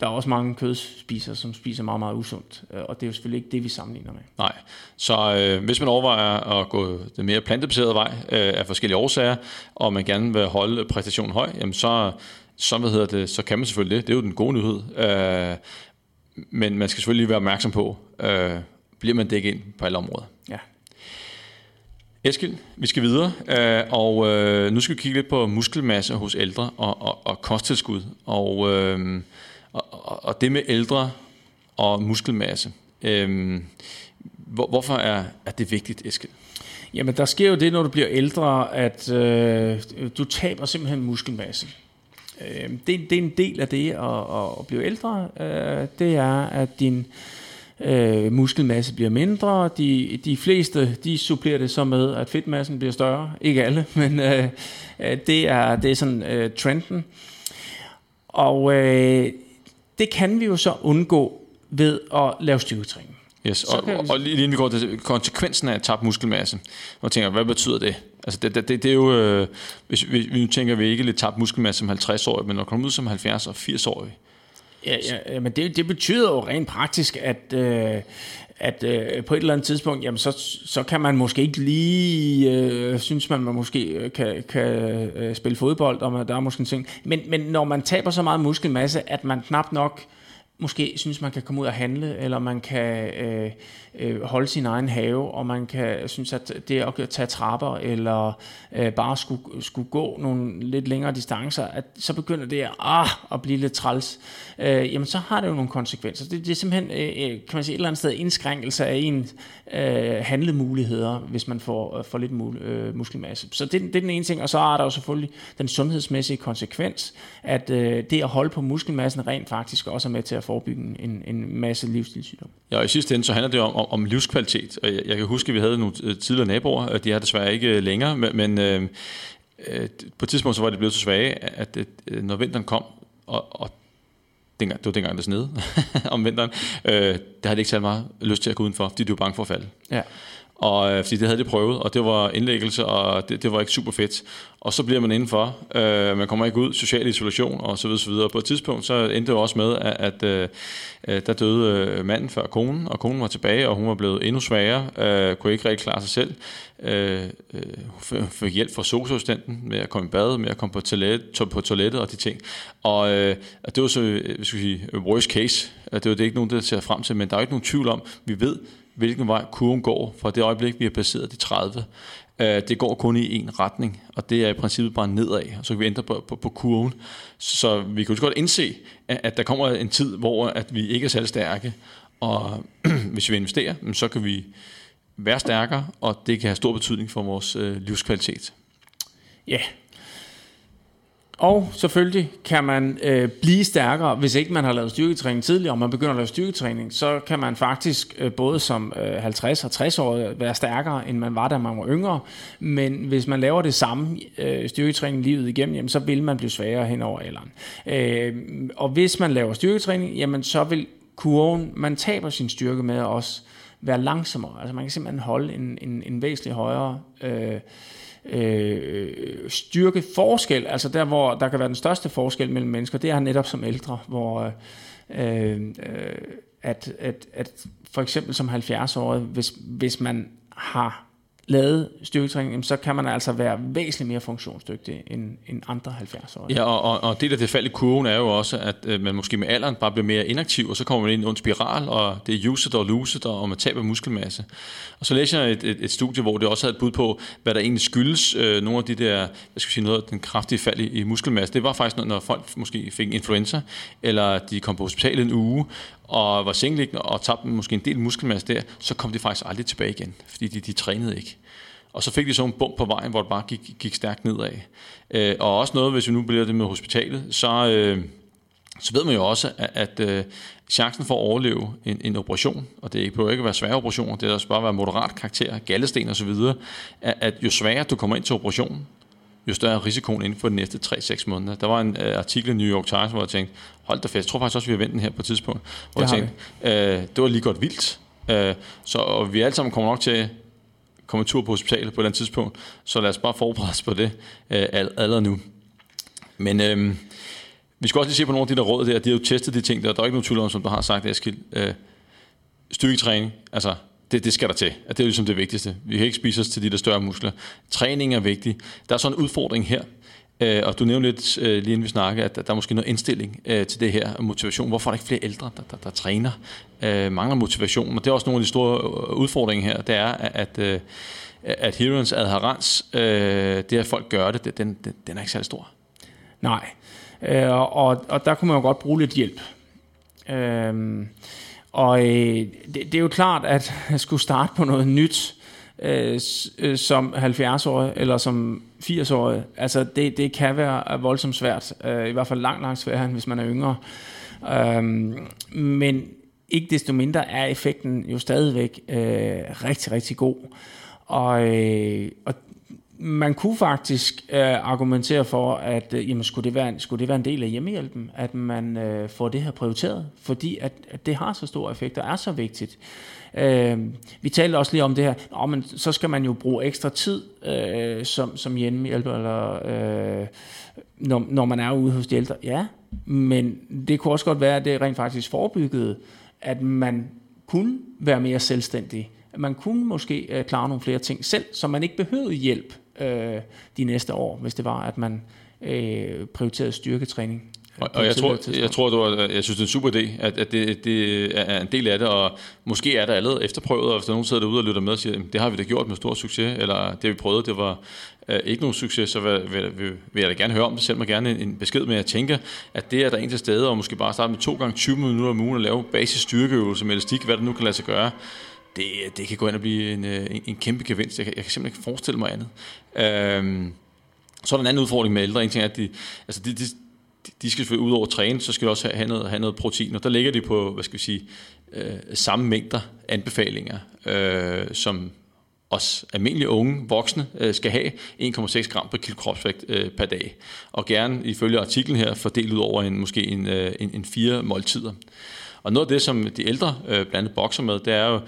der er også mange kødspisere, som spiser meget, meget usundt, øh, og det er jo selvfølgelig ikke det, vi sammenligner med. Nej, så øh, hvis man overvejer at gå den mere plantebaserede vej øh, af forskellige årsager, og man gerne vil holde præstationen høj, jamen så, så, hvad hedder det, så kan man selvfølgelig det. Det er jo den gode nyhed. Øh, men man skal selvfølgelig være opmærksom på, øh, bliver man dækket ind på alle områder. Ja. Eskild, vi skal videre, øh, og øh, nu skal vi kigge lidt på muskelmasse hos ældre og, og, og kosttilskud. Og øh, og, og det med ældre og muskelmasse, øhm, hvor, hvorfor er, er det vigtigt, Eskild? Jamen, der sker jo det, når du bliver ældre, at øh, du taber simpelthen muskelmasse. Øh, det, det er en del af det at, at blive ældre. Øh, det er, at din øh, muskelmasse bliver mindre. De, de fleste, de supplerer det så med, at fedtmassen bliver større. Ikke alle, [laughs] men øh, øh det, er, det er sådan øh, trenden. Og øh, det kan vi jo så undgå ved at lave styrketræning. Yes. Og, og, og lige inden vi går til konsekvensen af at tabe muskelmasse, og tænker, hvad betyder det? Altså det, det, det, det er jo, øh, hvis vi, vi nu tænker vi ikke lidt tabt muskelmasse som 50-årig, men når kommer ud som 70 og 80-årig. Ja, ja, men det, det betyder jo rent praktisk, at, øh, at øh, på et eller andet tidspunkt, jamen så, så kan man måske ikke lige, øh, synes man, man måske øh, kan, kan øh, spille fodbold, og man, der er måske en ting. Men, men når man taber så meget muskelmasse, at man knap nok måske synes, man kan komme ud og handle, eller man kan øh, øh, holde sin egen have, og man kan synes, at det at tage trapper, eller øh, bare skulle, skulle gå nogle lidt længere distancer, at så begynder det at, ah, at blive lidt træls, øh, jamen så har det jo nogle konsekvenser. Det, det er simpelthen, øh, øh kan man sige, et eller andet sted indskrænkelse af en øh, handlemuligheder, hvis man får, øh, får lidt mul, øh, muskelmasse. Så det, det er den ene ting, og så er der jo selvfølgelig den sundhedsmæssige konsekvens, at øh, det at holde på muskelmassen rent faktisk også er med til at forebygge en, en masse livsstilssygdomme. Ja, og i sidste ende så handler det om, om, om livskvalitet. Og jeg, jeg kan huske, at vi havde nogle øh, tidligere naboer, de er desværre ikke øh, længere, men, men øh, på et tidspunkt så var det blevet så svage, at at når vinteren kom, og, og dengang, det var dengang, det snede [laughs] om vinteren, øh, der havde de ikke særlig meget lyst til at gå udenfor, fordi de var bange for at falde. Ja. Og, øh, fordi det havde de prøvet, og det var indlæggelse, og det, det var ikke super fedt. Og så bliver man indenfor, øh, man kommer ikke ud, social isolation og så videre, så videre. På et tidspunkt så endte det også med, at, at øh, der døde øh, manden før konen, og konen var tilbage, og hun var blevet endnu svagere, øh, kunne ikke rigtig klare sig selv. Øh, øh, fik hjælp fra socialassistenten med at komme i bad, med at komme på, toilet, to, på toilettet og de ting. Og øh, det var så, øh, vi skal sige, worst case. Det var det ikke nogen, der ser frem til, men der er ikke nogen tvivl om, vi ved, hvilken vej kurven går fra det øjeblik, vi har passeret de 30. Øh, det går kun i en retning, og det er i princippet bare nedad, og så kan vi ændre på, på, på kurven. Så vi kan jo godt indse, at der kommer en tid, hvor at vi ikke er særlig stærke, og [clears throat] hvis vi investerer, så kan vi være stærkere, og det kan have stor betydning for vores øh, livskvalitet. Ja, og selvfølgelig kan man øh, blive stærkere, hvis ikke man har lavet styrketræning tidligere, og man begynder at lave styrketræning, så kan man faktisk øh, både som øh, 50 og 60 år være stærkere, end man var, da man var yngre. Men hvis man laver det samme øh, styrketræning livet igennem, jamen, så vil man blive svagere hen over alderen. Øh, og hvis man laver styrketræning, jamen, så vil kurven, man taber sin styrke med også være langsommere. Altså man kan simpelthen holde en, en, en væsentlig højere... Øh, øh, styrke forskel, altså der, hvor der kan være den største forskel mellem mennesker, det er netop som ældre, hvor øh, øh, at, at, at for eksempel som 70-årig, hvis, hvis man har lavet styrketræning, så kan man altså være væsentligt mere funktionsdygtig end, end andre 70-årige. Ja, og, og, og det der det fald i kurven er jo også, at øh, man måske med alderen bare bliver mere inaktiv, og så kommer man ind i en spiral, og det er use it or lose it, og man taber muskelmasse. Og så læser jeg et, et, et studie, hvor det også havde et bud på, hvad der egentlig skyldes øh, nogle af de der, jeg skal sige noget af den kraftige fald i, i muskelmasse. Det var faktisk, når, når folk måske fik influenza, eller de kom på hospitalet en uge, og var sengeliggende og tabte måske en del muskelmasse der, så kom de faktisk aldrig tilbage igen, fordi de, de trænede ikke. Og så fik de så en bump på vejen, hvor det bare gik, gik stærkt nedad. Øh, og også noget, hvis vi nu bliver det med hospitalet, så, øh, så ved man jo også, at, at øh, chancen for at overleve en, en operation, og det behøver ikke at være svære operationer, det er også bare være moderat karakter, gallesten osv., at, at jo sværere du kommer ind til operationen, jo større er risikoen inden for de næste 3-6 måneder. Der var en uh, artikel i New York Times, hvor jeg tænkte, hold da fast, jeg tror faktisk også, vi har ventet den her på et tidspunkt, hvor det jeg tænkte, uh, det var lige godt vildt. Uh, så og vi alle sammen kommer nok til komme tur på hospitalet på et eller andet tidspunkt, så lad os bare forberede os på det uh, allerede nu. Men uh, vi skal også lige se på nogle af de der råd der, de har jo testet de ting der, der er ikke nogen tvivl om, som du har sagt, Eskild. Uh, styrketræning, altså det, det skal der til. At det er ligesom det vigtigste. Vi kan ikke spise os til de der større muskler. Træning er vigtig. Der er sådan en udfordring her. Øh, og du nævnte lidt, øh, lige inden vi snakkede, at der er måske noget indstilling øh, til det her motivation. Hvorfor er der ikke flere ældre, der, der, der træner? Øh, mangler motivation. Og det er også nogle af de store øh, udfordringer her. Det er, at, øh, at Heroens adherens, øh, det at folk gør det, den, den, den er ikke særlig stor. Nej. Øh, og, og der kunne man jo godt bruge lidt hjælp. Øh, og øh, det, det er jo klart, at jeg skulle starte på noget nyt øh, øh som 70-årig eller som 80-årig. Altså det, det kan være voldsomt svært. Øh, I hvert fald langt, langt sværere, end hvis man er yngre. Øh, men ikke desto mindre er effekten jo stadigvæk øh, rigtig, rigtig god. Og, øh, og man kunne faktisk øh, argumentere for, at øh, jamen, skulle, det være, skulle det være en del af hjemmehjælpen, at man øh, får det her prioriteret, fordi at, at det har så stor effekt og er så vigtigt. Øh, vi talte også lige om det her, Nå, men så skal man jo bruge ekstra tid øh, som, som hjemmehjælper, eller, øh, når, når man er ude hos de ældre. Ja, men det kunne også godt være, at det rent faktisk forebyggede, at man kunne være mere selvstændig. At man kunne måske øh, klare nogle flere ting selv, så man ikke behøvede hjælp øh, de næste år, hvis det var, at man øh, prioriterede styrketræning. Og, og jeg, tror, jeg tror, det var, jeg synes, det er en super idé, at, at det, det er en del af det, og måske er det allerede efterprøvet, og hvis der er nogen sidder derude og lytter med og siger, det har vi da gjort med stor succes, eller det vi prøvede, det var uh, ikke nogen succes, så vil, vil, vil, vil jeg da gerne høre om det, selv mig gerne en besked med, at tænke, at det er der en til stede, og måske bare starte med to gange 20 minutter om ugen og lave basis styrkeøvelser med elastik, hvad der nu kan lade sig gøre, det, det kan gå ind og blive en, øh, en, en kæmpe gevinst. Jeg kan, jeg kan simpelthen ikke forestille mig andet. Øhm, så er der en anden udfordring med ældre. En ting er, at de, altså de, de, de skal selvfølgelig ud over at træne, så skal de også have noget, have noget protein, og der ligger de på, hvad skal vi sige, øh, samme mængder anbefalinger, øh, som os almindelige unge voksne øh, skal have 1,6 gram per kilo kropsvægt øh, per dag. Og gerne ifølge artiklen her fordelt ud over en, måske en, øh, en, en fire måltider. Og noget af det, som de ældre øh, blandt andet bokser med, det er jo,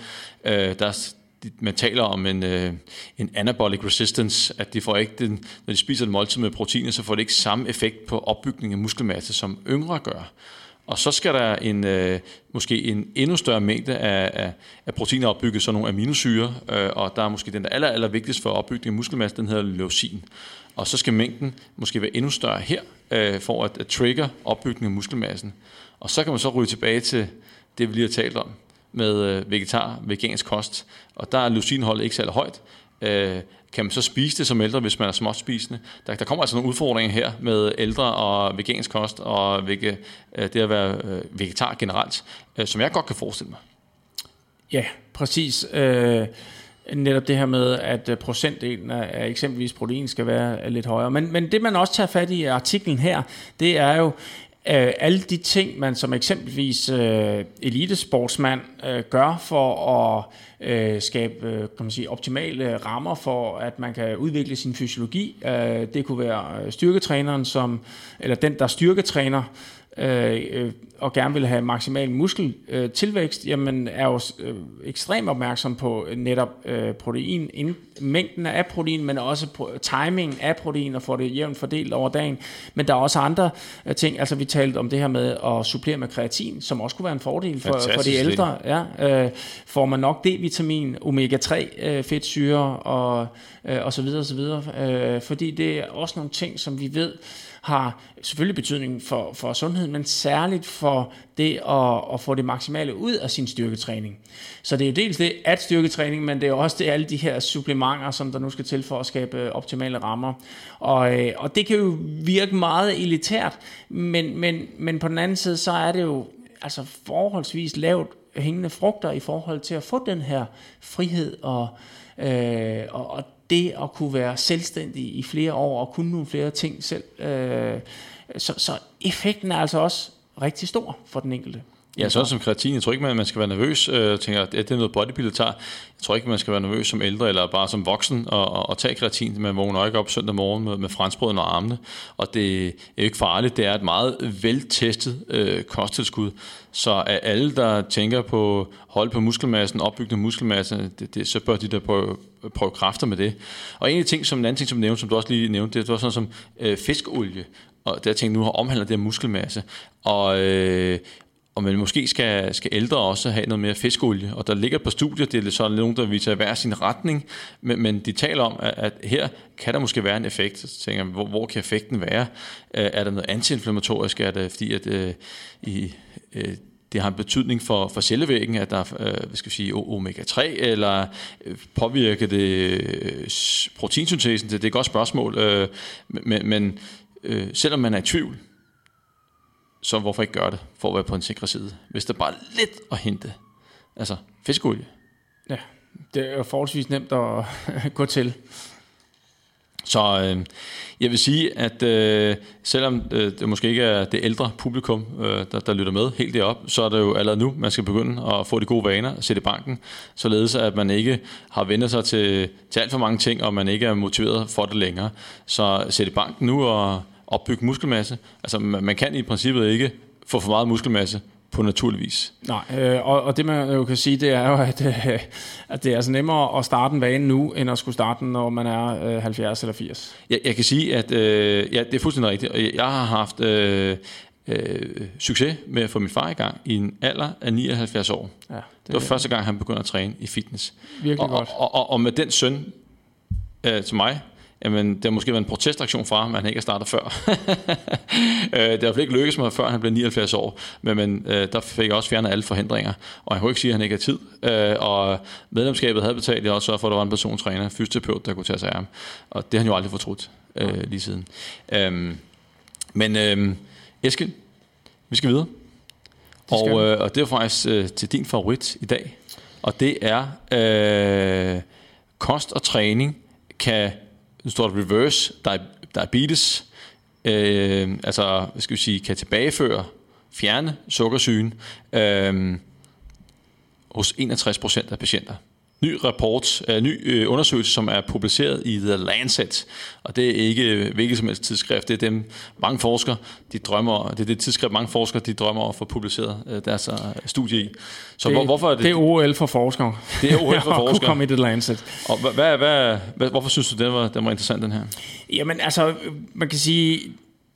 øh, der, man taler om en, øh, en anabolic resistance, at de får ikke den, når de spiser en måltid med proteiner, så får det ikke samme effekt på opbygning af muskelmasse, som yngre gør. Og så skal der en, øh, måske en endnu større mængde af, af, af proteiner opbygget, så nogle aminosyre, øh, og der er måske den, der aller, aller vigtigste for opbygning af muskelmasse, den hedder leucin. Og så skal mængden måske være endnu større her, øh, for at, at trigger opbygning af muskelmassen. Og så kan man så ryge tilbage til det, vi lige har talt om, med øh, vegetar, vegansk kost, og der er lucinholdet ikke særlig højt. Øh, kan man så spise det som ældre, hvis man er småt spisende? Der, der kommer altså nogle udfordringer her med ældre og vegansk kost og vege, øh, det at være øh, vegetar generelt, øh, som jeg godt kan forestille mig. Ja, præcis. Øh, netop det her med, at procentdelen af eksempelvis protein skal være lidt højere. Men, men det man også tager fat i i artiklen her, det er jo, øh, alle de ting, man som eksempelvis øh, elitesportsmand øh, gør for at øh, skabe øh, kan man sige, optimale rammer for, at man kan udvikle sin fysiologi. Øh, det kunne være øh, styrketræneren, som, eller den, der styrketræner, øh, øh og gerne vil have maksimal muskeltilvækst, jamen er jo øh, ekstremt opmærksom på netop øh, protein, mængden af protein, men også timing af protein og få det jævnt fordelt over dagen. Men der er også andre øh, ting, altså vi talte om det her med at supplere med kreatin, som også kunne være en fordel for, for de ældre. Ja, øh, får man nok D-vitamin, omega-3 øh, fedtsyre og, øh, og så videre, og så videre. Øh, fordi det er også nogle ting, som vi ved, har selvfølgelig betydning for, for sundhed, men særligt for det at, at få det maksimale ud af sin styrketræning. Så det er jo dels det at styrketræning, men det er også det, alle de her supplementer, som der nu skal til for at skabe øh, optimale rammer. Og, øh, og det kan jo virke meget elitært, men, men, men på den anden side, så er det jo altså forholdsvis lavt hængende frugter i forhold til at få den her frihed og, øh, og, og det at kunne være selvstændig i flere år og kunne nogle flere ting selv. Øh, så, så effekten er altså også rigtig stor for den enkelte. Ja, sådan som kreatin. Jeg tror ikke, man skal være nervøs. Øh, jeg tænker, at det er noget bodybuilder tager. Jeg tror ikke, man skal være nervøs som ældre eller bare som voksen og, og, og tage kreatin. Man vågner ikke op søndag morgen med, med franskbrød under armene. Og det er ikke farligt. Det er et meget veltestet øh, kosttilskud. Så af alle, der tænker på holde på muskelmassen, opbyggende muskelmasse, det, det, så bør de da prøve, prøve kræfter med det. Og en af de ting, som en anden ting, som, nævnte, som du også lige nævnte, det var sådan som øh, fiskolie. Og der tænkte nu har omhandlet det her muskelmasse. Og, øh, og man måske skal, skal ældre også have noget mere fiskolie. Og der ligger på studier, det er så nogen, der viser hver sin retning, men, men de taler om, at, at her kan der måske være en effekt. Så tænker jeg, hvor, hvor kan effekten være? Øh, er der noget antiinflammatorisk? Er det fordi, at øh, i, øh, det har en betydning for, for cellevæggen, at der er øh, hvad skal vi sige, omega-3, eller øh, påvirker det øh, proteinsyntesen? Det, det er et godt spørgsmål, øh, men, men øh, selvom man er i tvivl, så hvorfor ikke gøre det, for at være på en sikker side? Hvis der bare er lidt at hente, altså fiskeolie. Ja, det er forholdsvis nemt at [laughs] gå til. Så øh, jeg vil sige, at øh, selvom øh, det måske ikke er det ældre publikum, øh, der, der lytter med helt derop, så er det jo allerede nu, man skal begynde at få de gode vaner, at sætte i banken, således at man ikke har vendt sig til, til alt for mange ting, og man ikke er motiveret for det længere. Så sæt i banken nu og opbygge muskelmasse. Altså man kan i princippet ikke få for meget muskelmasse på naturlig vis. Nej, øh, og, og det man jo kan sige, det er jo, [laughs] at, øh, at det er altså nemmere at starte en vane nu, end at skulle starte den, når man er øh, 70 eller 80. Jeg, jeg kan sige, at øh, ja, det er fuldstændig rigtigt. Jeg har haft øh, øh, succes med at få min far i gang i en alder af 79 år. Ja. Det var første gang, han begyndte at træne i fitness. Virkelig og, godt. Og, og, og med den søn øh, til mig, jamen, det har måske været en protestaktion fra ham, at han ikke har startet før. [laughs] øh, det har i ikke lykkedes mig, før han blev 79 år, men, men øh, der fik jeg også fjernet alle forhindringer, og jeg kunne ikke sige, at han ikke har tid. Øh, og medlemskabet havde betalt, jeg også for, at der var en persontræner, fysioterapeut, der kunne tage sig af ham. Og det har han jo aldrig fortrudt øh, lige siden. Øh, men øh, Eskild, vi skal videre. skal Og, øh, og det er faktisk øh, til din favorit i dag. Og det er øh, kost og træning kan, nu står der reverse diabetes, øh, altså hvad skal vi sige, kan tilbageføre, fjerne sukkersygen øh, hos 61 procent af patienter. Ny rapport, øh, ny øh, undersøgelse, som er publiceret i The Lancet, og det er ikke øh, hvilket som helst tidsskrift, det er dem, mange forskere, de drømmer, det er det tidsskrift, mange forskere, de drømmer om at få publiceret øh, deres studie i. Så hvor, hvorfor er det, det er OL for forskere. Det er OL for [laughs] At kunne forskere. komme i det Lancet. og hvad, hvad, hvad, hvad, hvorfor synes du, den var, den var interessant, den her? Jamen altså, man kan sige,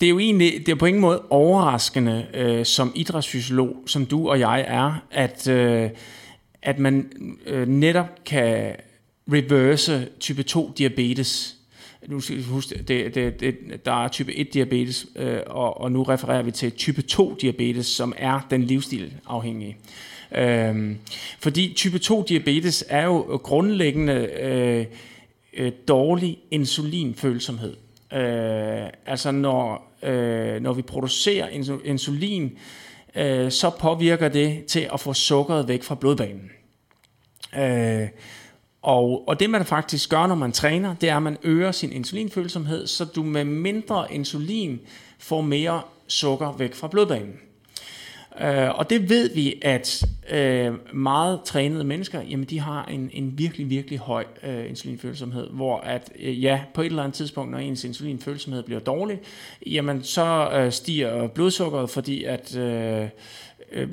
det er jo egentlig, det er på ingen måde overraskende øh, som idrætsfysiolog, som du og jeg er, at, øh, at man øh, netop kan reverse type 2 diabetes. Nu skal vi huske, det, det, det, der er type 1 diabetes, øh, og, og nu refererer vi til type 2 diabetes, som er den livsstil afhængige. Øh, fordi type 2 diabetes er jo grundlæggende øh, øh, dårlig insulinfølsomhed. Øh, altså når, øh, når vi producerer insulin, øh, så påvirker det til at få sukkeret væk fra blodbanen. Øh, og, og det man faktisk gør, når man træner, det er, at man øger sin insulinfølsomhed, så du med mindre insulin får mere sukker væk fra blodbanen. Øh, og det ved vi, at øh, meget trænede mennesker, jamen de har en, en virkelig, virkelig høj øh, insulinfølsomhed, hvor at, øh, ja, på et eller andet tidspunkt, når ens insulinfølsomhed bliver dårlig, jamen så øh, stiger blodsukkeret, fordi at øh, øh,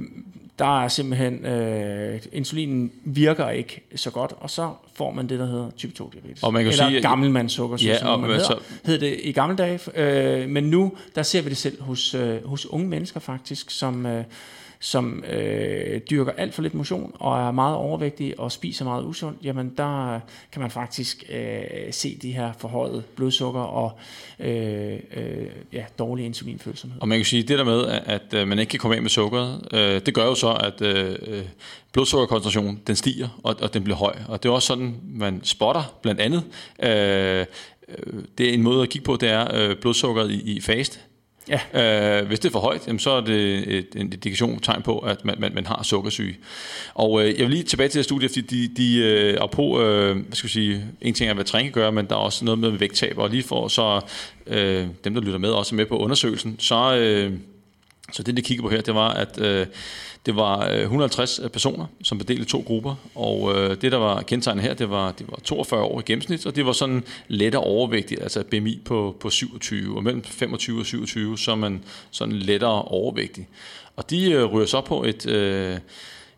der er simpelthen, øh, insulinen virker ikke så godt, og så får man det, der hedder type 2 diabetes. Og man kan Eller sige, gammelmandssukkersyge, Ja, som man hedder, hed det i gamle dage, øh, men nu, der ser vi det selv hos, øh, hos unge mennesker faktisk, som, øh, som øh, dyrker alt for lidt motion og er meget overvægtige og spiser meget usundt, jamen der kan man faktisk øh, se de her forhøjet blodsukker og øh, øh, ja, dårlig insulinfølsomhed. Og man kan sige, det der med, at, at øh, man ikke kan komme af med sukkeret, øh, det gør jo så, at øh, øh, blodsukkerkoncentrationen den stiger, og, og den bliver høj. Og det er også sådan, man spotter blandt andet. Øh, øh det er en måde at kigge på, det er øh, blodsukkeret i, i fast. Ja. Øh, hvis det er for højt, jamen, så er det et, en indikation, tegn på, at man, man, man har sukkersyge. Og øh, jeg vil lige tilbage til det studie, fordi de, de øh, er på, øh, hvad skal jeg sige, en ting er, hvad træning gøre, men der er også noget med vægttab, og lige for så øh, dem, der lytter med, også er med på undersøgelsen, så... Øh, så det, de kiggede på her, det var, at øh, det var øh, 150 øh, personer, som blev delt i to grupper, og øh, det, der var kendetegnet her, det var, det var 42 år i gennemsnit, og det var sådan lettere overvægtigt, altså BMI på, på 27, og mellem 25 og 27, så er man sådan lettere overvægtig. Og de øh, ryger så på et... Øh,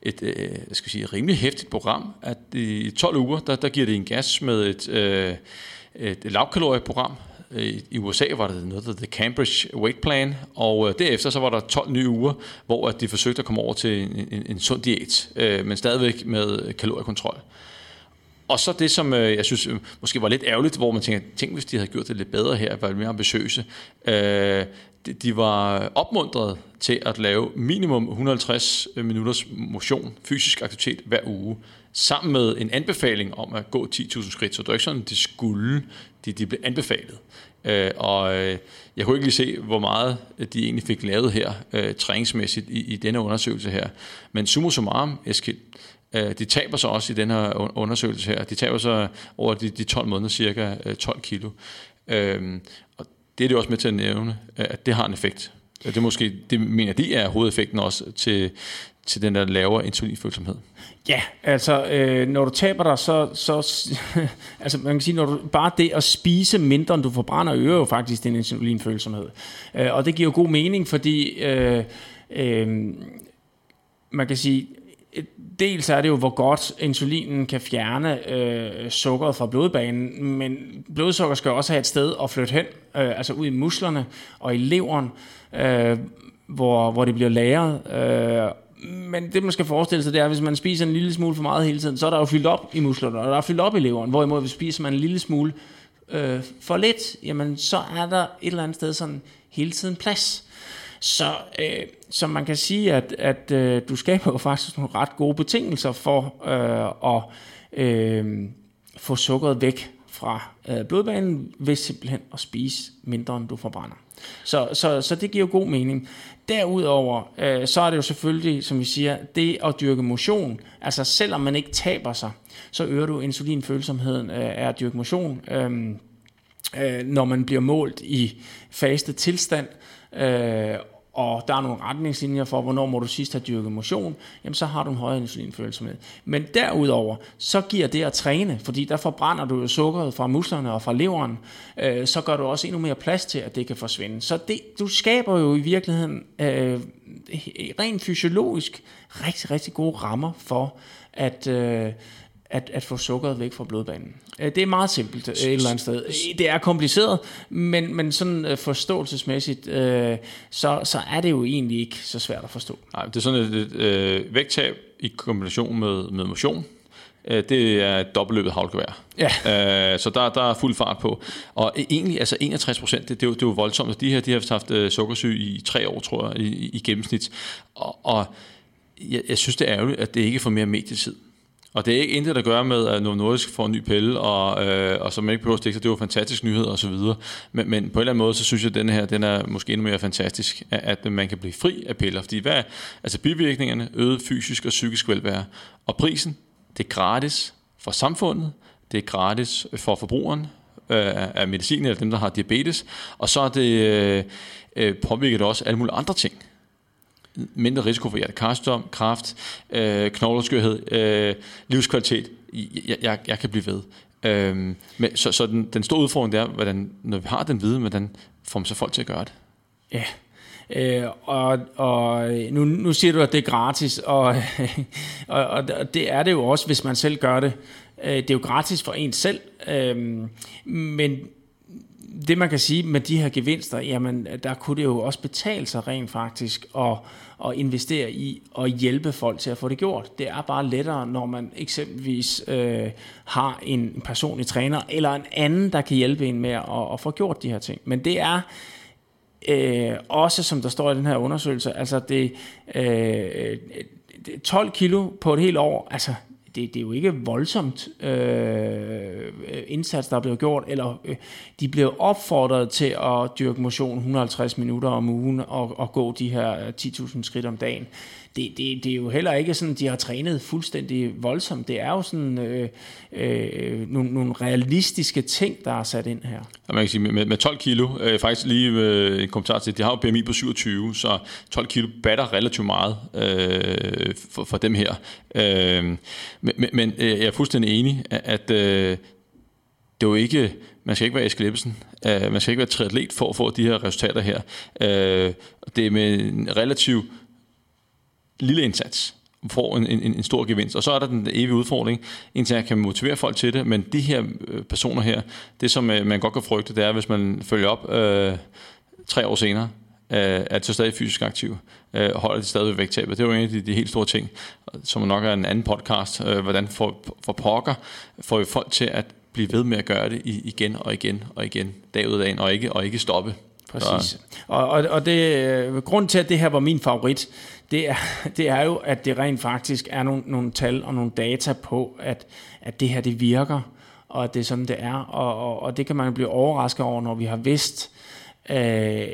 et øh, skal jeg sige, rimelig hæftigt program, at i 12 uger, der, der giver det en gas med et, øh, et lavkalorieprogram. I USA var det noget, der hed The Cambridge Weight Plan, og øh, derefter så var der 12 nye uger, hvor at de forsøgte at komme over til en, en, en sund diæt, øh, men stadigvæk med kaloriekontrol. Og så det, som øh, jeg synes øh, måske var lidt ærgerligt, hvor man tænker, tænk hvis de havde gjort det lidt bedre her, var mere ambitiøse. Øh, de, de var opmuntret til at lave minimum 150 øh, minutters motion, fysisk aktivitet hver uge, sammen med en anbefaling om at gå 10.000 skridt. Så det var ikke sådan, de skulle, de, de blev anbefalet. Øh, og øh, jeg kunne ikke lige se, hvor meget de egentlig fik lavet her, øh, træningsmæssigt i, i denne undersøgelse her. Men summa summarum, Eskild, Øh, De taber sig også i den her undersøgelse her. De taber sig over de, de 12 måneder cirka øh, 12 kilo. Øhm, og det er det også med til at nævne, øh, at det har en effekt. Det, er måske, det mener de er hovedeffekten også til, til den der lavere insulinfølsomhed. Ja, altså øh, når du taber dig, så, så [laughs] altså man kan sige, når du bare det at spise mindre, end du forbrænder, øger jo faktisk din insulinfølsomhed. Øh, og det giver jo god mening, fordi øh, øh, man kan sige, dels er det jo, hvor godt insulinen kan fjerne øh, sukkeret fra blodbanen, men blodsukker skal også have et sted at flytte hen, øh, altså ud i musklerne og i leveren, øh, hvor, hvor det bliver lagret. Øh, men det man skal forestille sig, det er, at hvis man spiser en lille smule for meget hele tiden, så er der jo fyldt op i musklerne, og der er fyldt op i leveren. Hvorimod hvis spiser man en lille smule øh, for lidt, jamen så er der et eller andet sted sådan hele tiden plads. Så, øh, så man kan sige, at, at øh, du skaber jo faktisk nogle ret gode betingelser for øh, at øh, få sukkeret væk fra øh, blodbanen ved simpelthen at spise mindre, end du forbrænder. Så, så, så det giver jo god mening. Derudover, øh, så er det jo selvfølgelig, som vi siger, det at dyrke motion, altså selvom man ikke taber sig, så øger du insulinfølsomheden øh, af at dyrke motion. Øh, øh, når man bliver målt i faste tilstand, øh, og der er nogle retningslinjer for, hvornår må du sidst have dyrket motion, jamen så har du en højere insulinfølsomhed. Men derudover, så giver det at træne, fordi der forbrænder du jo sukkeret fra musklerne og fra leveren, øh, så gør du også endnu mere plads til, at det kan forsvinde. Så det, du skaber jo i virkeligheden øh, rent fysiologisk rigtig, rigtig gode rammer for, at, øh, at, at få sukkeret væk fra blodbanen. Øh, det er meget simpelt øh, et eller andet sted. Det er kompliceret, men, men sådan øh, forståelsesmæssigt, øh, så, så er det jo egentlig ikke så svært at forstå. Nej, det er sådan et, et øh, vægttab i kombination med, med motion. Det er dobbeltløbet havlgevær. Ja. så der, der er fuld fart på. Og egentlig, altså 61 procent, det, det, er jo, det er jo voldsomt. De her de har haft sukkersyge i tre år, tror jeg, i, i gennemsnit. Og, og jeg, jeg synes, det er ærgerligt, at det ikke får mere medietid. Og det er ikke intet at gøre med, at Novo Nordisk får en ny pille, og, øh, og så man ikke behøver at stikke sig. Det var fantastisk nyhed og så videre. Men, men på en eller anden måde, så synes jeg, at den her den er måske endnu mere fantastisk, at, at man kan blive fri af piller. Fordi hvad, altså bivirkningerne, øget fysisk og psykisk velvære. Og prisen, det er gratis for samfundet, det er gratis for forbrugeren øh, af medicin, eller dem, der har diabetes. Og så er det øh, øh påvirket også alle mulige andre ting mindre risiko for hjertekarstom, kraft, øh, knogleskørhed, øh, livskvalitet. Jeg, jeg, jeg kan blive ved. Øhm, men, så så den, den store udfordring er, hvordan, når vi har den viden, hvordan får man så folk til at gøre det? Ja, Øh, og og nu, nu siger du, at det er gratis, og, [laughs] og, og det er det jo også, hvis man selv gør det. Øh, det er jo gratis for en selv, øh, men det man kan sige med de her gevinster, jamen der kunne det jo også betale sig rent faktisk at, at investere i og hjælpe folk til at få det gjort. Det er bare lettere, når man eksempelvis øh, har en personlig træner eller en anden, der kan hjælpe en med at, at få gjort de her ting. Men det er øh, også, som der står i den her undersøgelse, altså det øh, 12 kilo på et helt år, altså det, det er jo ikke voldsomt øh, indsats, der er blevet gjort, eller øh, de blev opfordret til at dyrke motion 150 minutter om ugen og, og gå de her øh, 10.000 skridt om dagen det, det, det er jo heller ikke sådan, de har trænet fuldstændig voldsomt. Det er jo sådan øh, øh, nogle, nogle realistiske ting, der er sat ind her. Og man kan sige, med, med 12 kilo, øh, faktisk lige øh, en kommentar til, de har jo BMI på 27, så 12 kilo batter relativt meget øh, for, for dem her. Øh, men men øh, jeg er fuldstændig enig, at øh, det er jo ikke, man skal ikke være Eske øh, man skal ikke være triatlet for at få de her resultater her. Uh, det er med en relativ lille indsats får en, en, en stor gevinst. Og så er der den evige udfordring, indtil jeg kan motivere folk til det, men de her øh, personer her, det som øh, man godt kan frygte, det er, hvis man følger op øh, tre år senere, øh, er så stadig fysisk aktiv, øh, holder de stadig vægttabet. Det er jo en af de, de helt store ting, som nok er en anden podcast, øh, hvordan for, for pokker får vi folk til at blive ved med at gøre det igen og igen og igen, dag ud af dagen, og ikke, og ikke stoppe. Præcis. Og, og, og det, øh, grund til, at det her var min favorit, det er, [laughs] det er jo, at det rent faktisk er nogle, nogle tal og nogle data på, at, at det her det virker, og at det er sådan, det er. Og, og, og det kan man jo blive overrasket over, når vi har vidst, øh,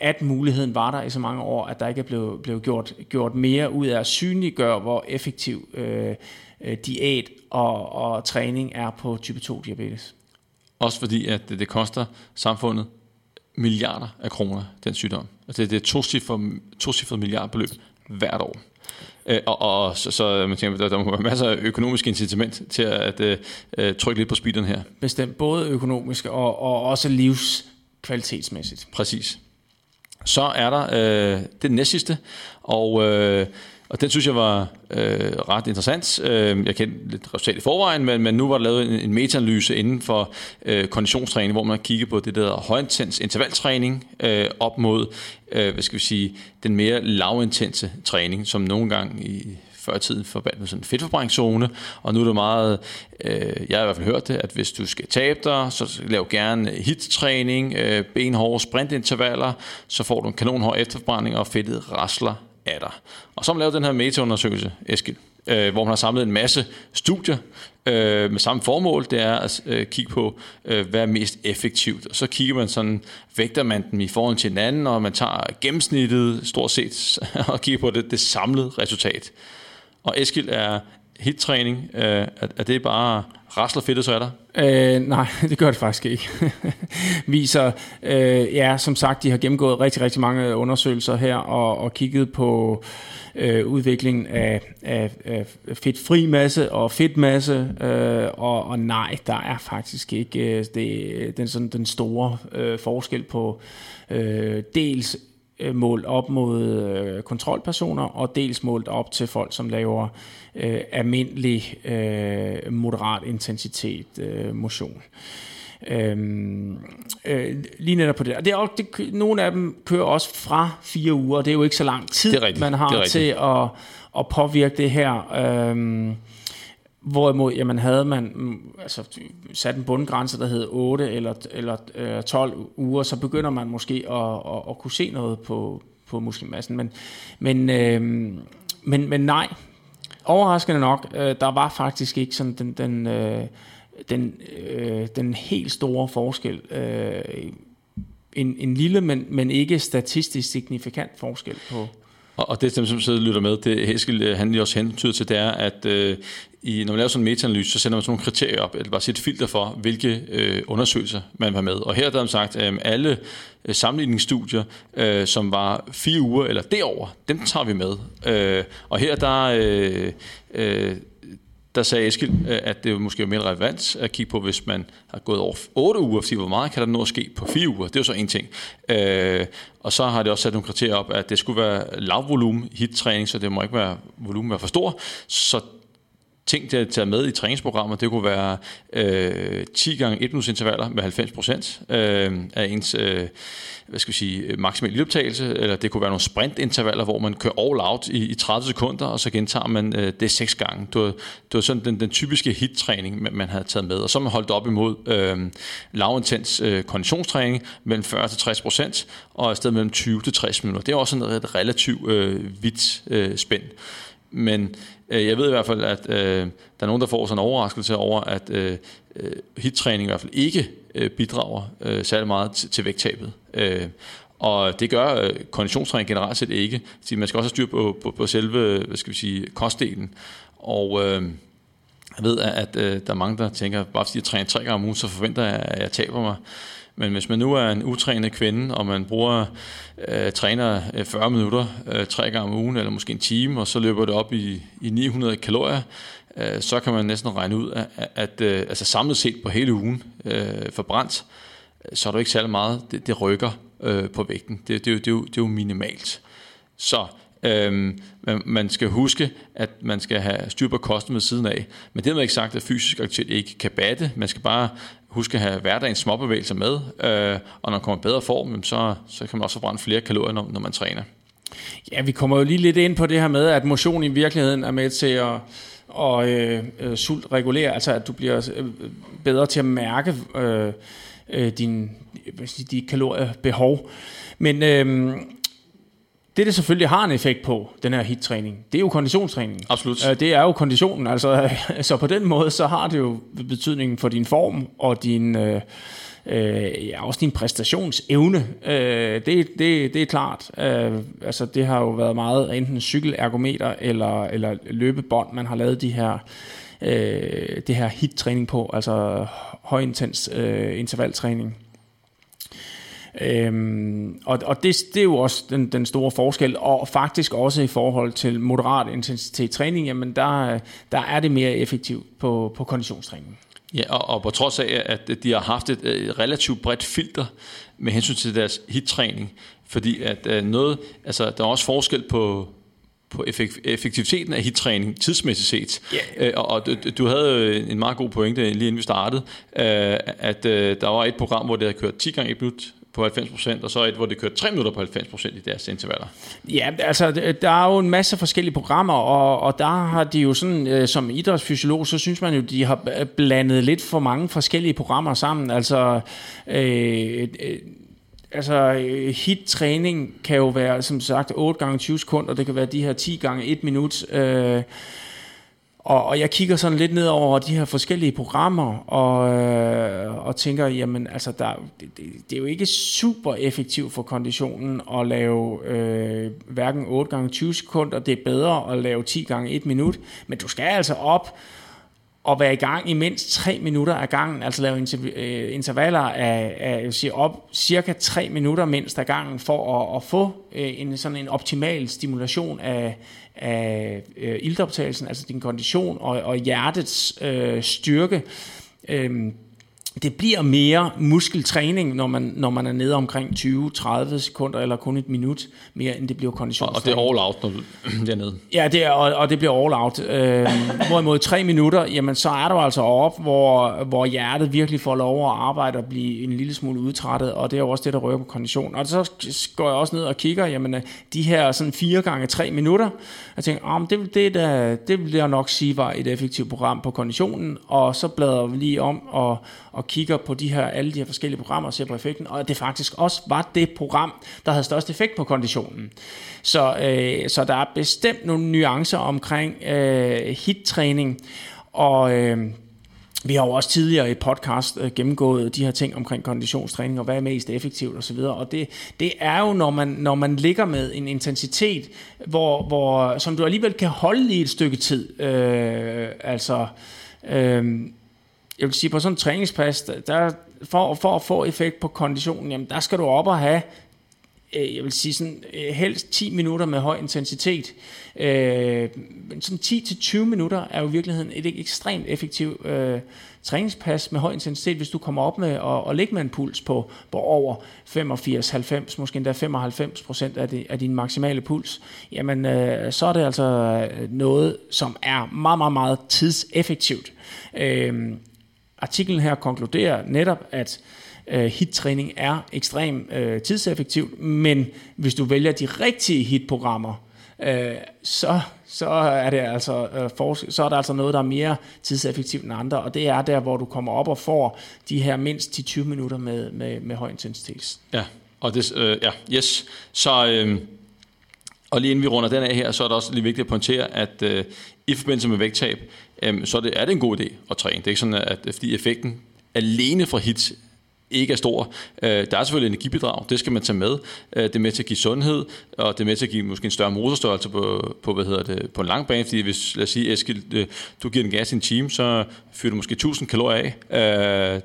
at muligheden var der i så mange år, at der ikke er blevet, blevet gjort, gjort mere ud af at synliggøre, hvor effektiv øh, øh diæt og, og træning er på type 2 diabetes. Også fordi, at det, det koster samfundet milliarder af kroner, den sygdom. Altså det, det er to tocifret milliardbeløb hvert år. Øh, og, og så, så man tænker, der, der må være masser af økonomisk incitament til at at uh, trykke lidt på speederen her. Bestemt, både økonomisk og, og også livskvalitetsmæssigt. Præcis. Så er der uh, det næstsidste, og uh, og den synes jeg var øh, ret interessant. Øh, jeg kendte lidt resultat i forvejen, men, men nu var der lavet en, en metaanalyse inden for øh, konditionstræning, hvor man kigger på det der højintens intervaltræning øh, op mod øh, hvad skal vi sige, den mere lavintense træning, som nogle gange i før tiden forbandt med sådan en fedtforbrændingszone, og nu er det meget, øh, jeg har i hvert fald hørt det, at hvis du skal tabe dig, så lav gerne hit-træning, øh, benhårde sprintintervaller, så får du en kanonhård efterforbrænding, og fedtet rasler er der. Og så har man lavet den her metaundersøgelse, Eskild, øh, hvor man har samlet en masse studier øh, med samme formål, det er at øh, kigge på, øh, hvad er mest effektivt. Og så kigger man sådan, vægter man dem i forhold til hinanden, og man tager gennemsnittet stort set, [laughs] og kigger på det, det samlede resultat. Og Eskild er hittræning, øh, er, er det bare rasler fedt, så er der? Øh, nej, [laughs] det gør det faktisk ikke. [laughs] Viser, øh, ja, som sagt, de har gennemgået rigtig, rigtig mange undersøgelser her, og, og kigget på øh, udviklingen af, af, af fedtfri masse og fedtmasse, øh, og, og nej, der er faktisk ikke øh, det, den, sådan, den store øh, forskel på øh, dels øh, målt op mod øh, kontrolpersoner, og dels målt op til folk, som laver øh, almindelig øh, moderat intensitet øh, motion. Øhm, øh, lige netop på det. Og det er også, det, nogle af dem kører også fra fire uger, og det er jo ikke så lang tid, man har til at, at påvirke det her. Øhm, Hvorimod, jamen havde man mm, altså, sat en bundgrænse, der hed 8 eller, eller øh, 12 uger, så begynder man måske at, at, at kunne se noget på, på muskelmassen. Men, men, øh, men, men nej, overraskende nok, øh, der var faktisk ikke sådan den, den, øh, den, øh, den helt store forskel. Øh, en, en lille, men, men ikke statistisk signifikant forskel på, og, og det, som sidder og lytter med, det Heskel, øh, han lige også hentyder til, det er, at øh, i, når man laver sådan en metaanalyse, så sender man sådan nogle kriterier op, eller bare sit filter for, hvilke øh, undersøgelser man vil have med. Og her der har man sagt, øhm, at øh, alle sammenligningsstudier, øh, som var fire uger eller derover, dem tager vi med. Øh, og her der... Øh, øh, der sagde Eskild, øh, at det måske er mere relevant at kigge på, hvis man har gået over 8 uger, fordi hvor meget kan der nå at ske på 4 uger? Det er jo så en ting. Øh, og så har det også sat nogle kriterier op, at det skulle være lavvolumen hit-træning, så det må ikke være volumen være for stor. Så ting til at tage med i træningsprogrammet, det kunne være øh, 10 gange 1 minuts intervaller med 90 procent øh, af ens øh, hvad skal vi sige, maksimal lydoptagelse, eller det kunne være nogle sprintintervaller, hvor man kører all out i, i 30 sekunder, og så gentager man øh, det seks gange. Det var, det var sådan den, den typiske hit-træning, man, man havde taget med. Og så man holdt op imod øh, lavintens øh, konditionstræning mellem 40 til 60 procent, og i stedet mellem 20 til 60 minutter. Det er også sådan et relativt øh, vidt øh, spænd. Men Øh, jeg ved i hvert fald, at øh, der er nogen, der får sådan en overraskelse over, at øh, hittræning hit-træning i hvert fald ikke øh, bidrager øh, særlig meget til, til vægttabet. Øh, og det gør øh, konditionstræning generelt set ikke. Så man skal også have styr på, på, på selve hvad skal vi sige, kostdelen. Og øh, jeg ved, at, at øh, der er mange, der tænker, bare fordi jeg træner tre gange om ugen, så forventer jeg, at jeg taber mig. Men hvis man nu er en utrænet kvinde, og man bruger øh, træner øh, 40 minutter øh, tre gange om ugen, eller måske en time, og så løber det op i, i 900 kalorier, øh, så kan man næsten regne ud, at, at øh, altså samlet set på hele ugen øh, forbrændt, øh, så er der ikke særlig meget, det, det rykker øh, på vægten. Det, det, det, det, er det er jo minimalt. Så Øhm, man, man skal huske, at man skal have styr på kosten med siden af. Men det er ikke sagt, at fysisk aktivitet ikke kan batte. Man skal bare huske at have hverdagens småbevægelser med. Øh, og når man kommer i bedre form, så, så kan man også forbrænde flere kalorier, når, når man træner. Ja, vi kommer jo lige lidt ind på det her med, at motion i virkeligheden er med til at og øh, øh, sult regulere, altså at du bliver øh, bedre til at mærke øh, øh, din, de kaloriebehov. Men øh, det, det selvfølgelig har en effekt på, den her hit-træning, det er jo konditionstræning. Absolut. Øh, det er jo konditionen, altså, [laughs] så på den måde, så har det jo betydning for din form og din, øh, øh, ja, også din præstationsevne. Øh, det, det, det er klart. Øh, altså, det har jo været meget enten cykelergometer eller, eller løbebånd, man har lavet de her, øh, det her hit-træning på, altså højintens øh, intervaltræning. Øhm, og og det, det er jo også den, den store forskel, og faktisk også i forhold til moderat intensitet træning, jamen der, der er det mere effektivt på, på konditionstræning. Ja, og, og på trods af, at de har haft et, et relativt bredt filter med hensyn til deres hit-træning, fordi at uh, noget, altså der er også forskel på, på effektiviteten af hittræning tidsmæssigt set. Yeah. Øh, og, du, du havde en meget god pointe lige inden vi startede, øh, at øh, der var et program, hvor det havde kørt 10 gange et minut på 90%, og så et, hvor det kørte 3 minutter på 90% i deres intervaller. Ja, altså der er jo en masse forskellige programmer, og, og der har de jo sådan, øh, som idrætsfysiolog, så synes man jo, de har øh, blandet lidt for mange forskellige programmer sammen. Altså, øh, øh, altså øh, hit-træning kan jo være, som sagt, 8 gange 20 sekunder, det kan være de her 10 gange 1 minut, øh, og, og jeg kigger sådan lidt ned over de her forskellige programmer, og, øh, og tænker, jamen altså, der, det, det, det er jo ikke super effektivt for konditionen at lave øh, hverken 8 gange 20 sekunder, det er bedre at lave 10 gange 1 minut, men du skal altså op og være i gang i mindst 3 minutter af gangen, altså lave øh, intervaller af, af sige op cirka 3 minutter mindst af gangen, for at, at få øh, en sådan en optimal stimulation af, af øh, ildoptagelsen, altså din kondition og, og hjertets øh, styrke. Øh, det bliver mere muskeltræning, når man, når man er nede omkring 20-30 sekunder, eller kun et minut mere, end det bliver konditionstræning. Og det er all out, når du [clears throat] er nede. Ja, det er, og, og det bliver all out. Øh, hvorimod tre minutter, jamen så er du altså op, hvor, hvor hjertet virkelig får lov at arbejde og blive en lille smule udtrættet, og det er jo også det, der rører på kondition. Og så går jeg også ned og kigger, jamen de her sådan 4 gange 3 minutter, jeg tænker, oh, det, det, det, det vil jeg nok sige var et effektivt program på konditionen, og så bladrer vi lige om og og kigger på de her, alle de her forskellige programmer og ser på effekten, og det faktisk også var det program, der havde størst effekt på konditionen. Så, øh, så der er bestemt nogle nuancer omkring øh, hit-træning, og... Øh, vi har jo også tidligere i podcast øh, gennemgået de her ting omkring konditionstræning og hvad er mest effektivt osv. Og det, det er jo, når man, når man ligger med en intensitet, hvor, hvor, som du alligevel kan holde i et stykke tid. Øh, altså, øh, jeg vil sige, på sådan en træningspas, der, for, for at få effekt på konditionen, jamen der skal du op og have, øh, jeg vil sige sådan, øh, helst 10 minutter med høj intensitet. Øh, men sådan 10-20 minutter er jo i virkeligheden et ekstremt effektivt øh, træningspas med høj intensitet, hvis du kommer op med at, og ligge med en puls på, på over 85-90, måske endda 95 procent af, af din maksimale puls, jamen øh, så er det altså noget, som er meget, meget, meget tidseffektivt. Øh, artiklen her konkluderer netop, at øh, hit-træning er ekstremt øh, tidseffektivt, men hvis du vælger de rigtige hit-programmer, øh, så, så, er det altså, øh, for, så er der altså noget, der er mere tidseffektivt end andre, og det er der, hvor du kommer op og får de her mindst 10-20 minutter med, med, med høj intensitet. Ja, og det, øh, ja, yes. Så, øh, og lige inden vi runder den af her, så er det også lige vigtigt at pointere, at øh, i forbindelse med vægttab, øh, så er det, er det en god idé at træne. Det er ikke sådan, at fordi effekten alene fra hit ikke er stor. Øh, der er selvfølgelig energibidrag, det skal man tage med. Øh, det er med til at give sundhed, og det er med til at give måske en større motorstørrelse på, på, hvad hedder det, på en lang bane, fordi hvis, lad os sige, Eskild, øh, du giver den gas i en time, så fyrer du måske 1000 kalorier af øh,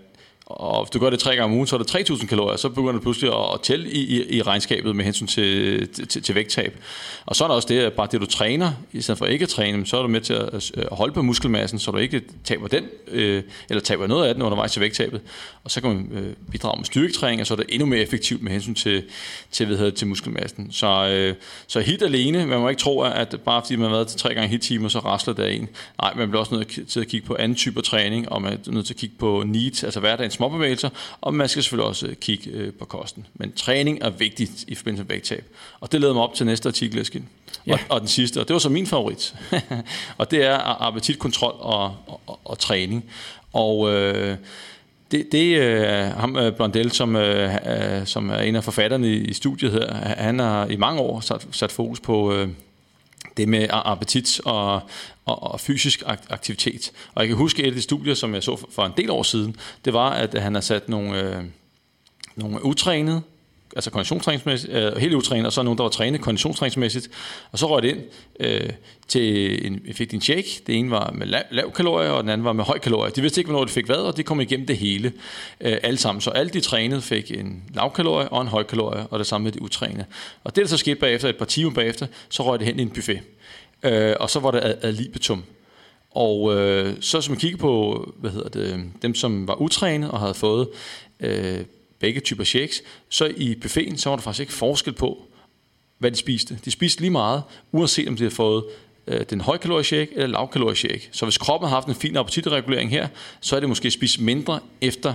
og hvis du gør det tre gange om ugen, så er det 3.000 kalorier, så begynder du pludselig at tælle i, i, i regnskabet med hensyn til, til, til vægttab. Og så er der også det, at bare det du træner, i stedet for ikke at træne, så er du med til at holde på muskelmassen, så du ikke taber den, øh, eller taber noget af den undervejs til vægttabet. Og så kan man øh, bidrage med styrketræning, og så er det endnu mere effektivt med hensyn til, til, hvad hedder, til muskelmassen. Så, øh, så hit alene, man må ikke tro, at bare fordi man har været til tre gange hit timer, så rasler det af en. Nej, man bliver også nødt til at kigge på anden typer træning, og man er nødt til at kigge på needs, altså hverdagens småbevægelser, og man skal selvfølgelig også kigge øh, på kosten. Men træning er vigtigt i forbindelse med vægttab. Og det leder mig op til næste artikel, Eskin. Ja. Og, og den sidste, og det var så min favorit. [laughs] og det er appetitkontrol og, og, og, og træning. Og øh, det, det øh, ham øh, Blondel, som, øh, øh, som er en af forfatterne i, i studiet her, han har i mange år sat, sat fokus på øh, det med appetit og, og, og fysisk aktivitet. Og jeg kan huske et af de studier, som jeg så for, for en del år siden, det var, at han har sat nogle, øh, nogle utrænede altså konditionstræningsmæssigt, øh, helt utrænet, og så nogen, der var trænet konditionstræningsmæssigt, og så røg det ind øh, til en, fik en shake. Det ene var med lav, lav kalorier, og den anden var med høj kalorier. De vidste ikke, hvornår de fik hvad, og det kom igennem det hele, øh, alle sammen. Så alle de trænede fik en lav kalorie og en høj kalorie, og det samme med de utrænede. Og det, der så skete bagefter, et par timer bagefter, så røg det hen i en buffet. Øh, og så var det ad, ad libitum. Og øh, så som man kigger på, hvad hedder det, dem som var utrænet og havde fået øh, begge typer shakes, så i buffeten, så var der faktisk ikke forskel på, hvad de spiste. De spiste lige meget, uanset om de havde fået øh, den højkalorie shake eller lavkalorie shake. Så hvis kroppen har haft en fin appetitregulering her, så er det måske spist mindre efter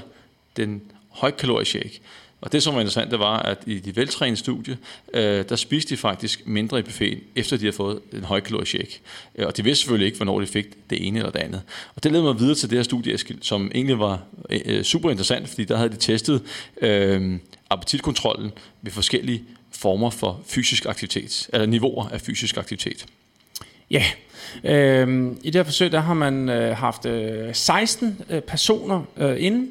den højkalorie shake. Og det, som var interessant, det var, at i de veltrænede studier, øh, der spiste de faktisk mindre i buffeten, efter de havde fået en højkalorisk shake. Øh, og de vidste selvfølgelig ikke, hvornår de fik det ene eller det andet. Og det ledte mig videre til det her studie, som egentlig var øh, super interessant, fordi der havde de testet øh, appetitkontrollen ved forskellige former for fysisk aktivitet, eller niveauer af fysisk aktivitet. Ja, øh, i det her forsøg, der har man øh, haft øh, 16 øh, personer øh, inde,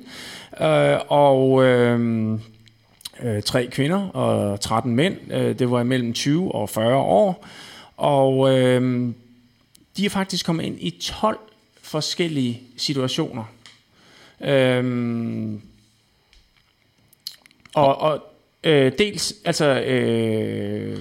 øh, og øh, øh, tre kvinder og 13 mænd. Øh, det var imellem 20 og 40 år, og øh, de er faktisk kommet ind i 12 forskellige situationer. Øh, og, og øh, dels, altså... Øh,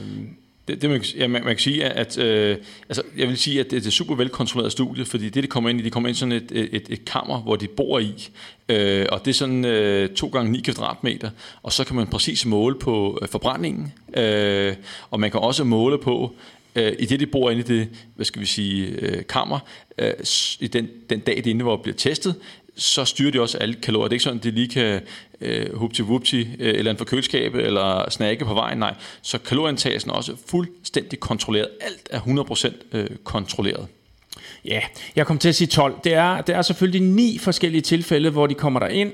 det, det man, ja, man, man kan sige, at øh, altså, jeg vil sige, at det, det er super velkontrolleret studie, fordi det, de kommer ind i, de kommer ind i sådan et, et, et kammer, hvor de bor i, øh, og det er sådan øh, 2 gange 9 kvadratmeter, og så kan man præcis måle på øh, forbrændingen, øh, og man kan også måle på, øh, i det, de bor inde i det, hvad skal vi sige, øh, kammer, øh, i den, den dag, det inde, hvor det bliver testet, så styrer de også alle kalorier. Det er ikke sådan, at de lige kan øh, hupti til øh, eller en forkøleskab eller snakke på vejen. Nej, så kalorieindtagelsen er også fuldstændig kontrolleret. Alt er 100% øh, kontrolleret. Ja, jeg kom til at sige 12. Det er, det er selvfølgelig ni forskellige tilfælde, hvor de kommer der ind,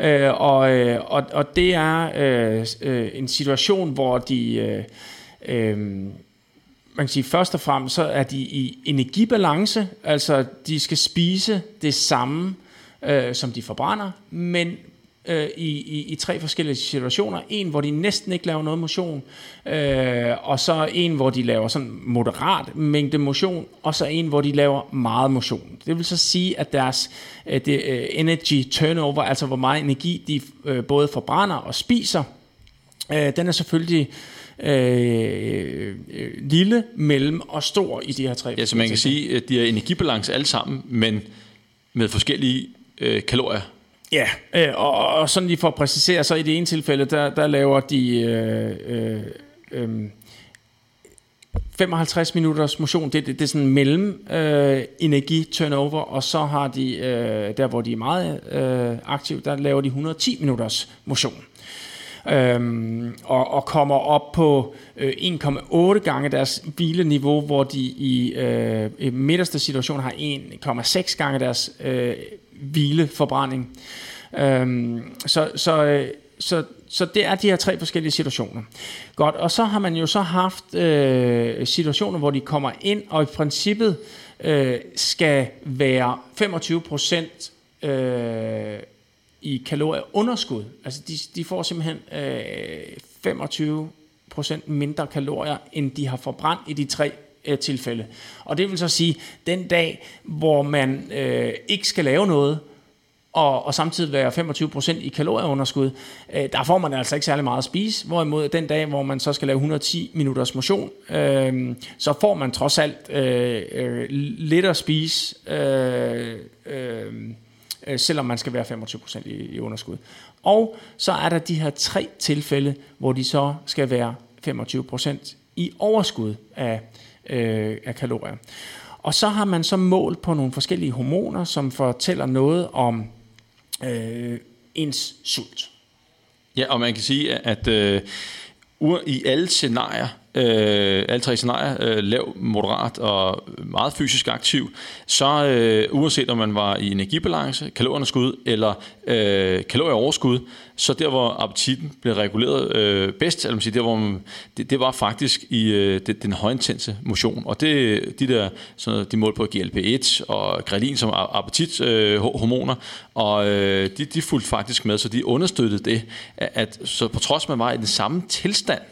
øh, og, øh, og, og det er øh, øh, en situation, hvor de... Øh, øh, man kan sige, først og fremmest, så er de i energibalance, altså de skal spise det samme, øh, som de forbrænder, men øh, i, i, i tre forskellige situationer. En, hvor de næsten ikke laver noget motion, øh, og så en, hvor de laver sådan moderat mængde motion, og så en, hvor de laver meget motion. Det vil så sige, at deres øh, det, øh, energy turnover, altså hvor meget energi de øh, både forbrænder og spiser, øh, den er selvfølgelig øh, øh, lille, mellem og stor i de her tre. Ja, så man kan sige, at de er energibalance alle sammen, men med forskellige øh, kalorier. Ja, øh, og, og sådan lige for at præcisere, så i det ene tilfælde, der, der laver de øh, øh, øh, 55 minutters motion, det, det, det er sådan mellem øh, energi turnover, og så har de, øh, der hvor de er meget øh, aktive, der laver de 110 minutters motion. Øhm, og, og kommer op på øh, 1,8 gange deres hvileniveau, hvor de i øh, midterste situation har 1,6 gange deres øh, hvileforbrænding. Øhm, så, så, øh, så, så det er de her tre forskellige situationer. Godt, og så har man jo så haft øh, situationer, hvor de kommer ind, og i princippet øh, skal være 25 procent øh, i kalorieunderskud. Altså de, de får simpelthen øh, 25 procent mindre kalorier, end de har forbrændt i de tre øh, tilfælde. Og det vil så sige, den dag, hvor man øh, ikke skal lave noget, og, og samtidig være 25% i kalorieunderskud, øh, der får man altså ikke særlig meget at spise. Hvorimod den dag, hvor man så skal lave 110 minutters motion, øh, så får man trods alt øh, øh, lidt at spise, øh, øh, øh selvom man skal være 25% i, i underskud. Og så er der de her tre tilfælde, hvor de så skal være 25% i overskud af, øh, af kalorier. Og så har man så målt på nogle forskellige hormoner, som fortæller noget om øh, ens sult. Ja, og man kan sige, at øh, i alle scenarier, øh, alle tre scenarier, øh, lav, moderat og meget fysisk aktiv, så øh, uanset om man var i energibalance, kalorieunderskud eller øh, kalorieoverskud, så der hvor appetitten blev reguleret øh, bedst, eller man siger, der hvor man, det, det var faktisk i øh, det, den højintense motion, og det de der sådan, de mål på GLP-1 og grelin som appetithormoner, øh, og øh, de, de fulgte faktisk med, så de understøttede det, at, at så på trods man var i den samme tilstand,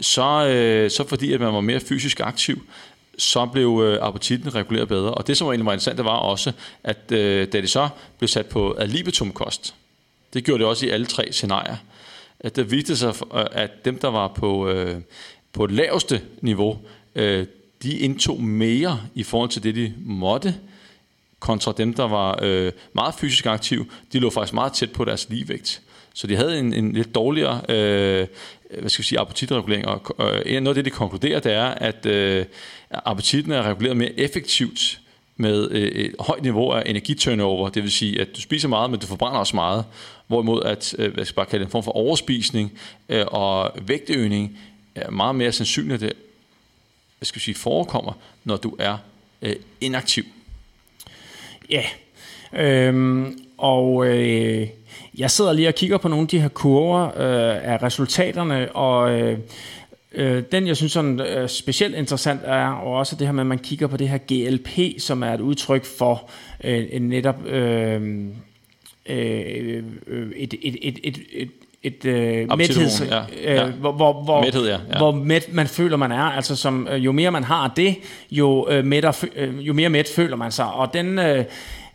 så, øh, så fordi at man var mere fysisk aktiv, så blev øh, appetitten reguleret bedre. Og det, som var egentlig var interessant, det var også, at øh, da det så blev sat på ad libitum-kost, det gjorde det også i alle tre scenarier, at det viste sig, øh, at dem, der var på, øh, på det laveste niveau, øh, de indtog mere i forhold til det, de måtte, kontra dem, der var øh, meget fysisk aktive, de lå faktisk meget tæt på deres ligevægt. Så de havde en, en lidt dårligere øh, hvad skal vi sige, appetitregulering. Og øh, noget af det, de konkluderer, det er, at øh, appetitten er reguleret mere effektivt med øh, et højt niveau af energiturnover, det vil sige, at du spiser meget, men du forbrænder også meget, hvorimod at, øh, hvad skal bare kalde det, en form for overspisning øh, og vægtøgning er meget mere sandsynligt, at det hvad skal sige, forekommer, når du er øh, inaktiv. Ja, øhm, og øh, jeg sidder lige og kigger på nogle af de her kurver øh, af resultaterne, og øh, øh, den, jeg synes sådan øh, specielt interessant er også det her med, at man kigger på det her GLP, som er et udtryk for øh, en netop øh, øh, et, et, et, et, et et øh, mætheds, ja. Ja. Øh, hvor, hvor, hvor, Mæthed, ja. Ja. hvor mæt man føler, man er. Altså som, øh, jo mere man har det, jo, øh, mætter, øh, jo mere mæt føler man sig. Og den, øh,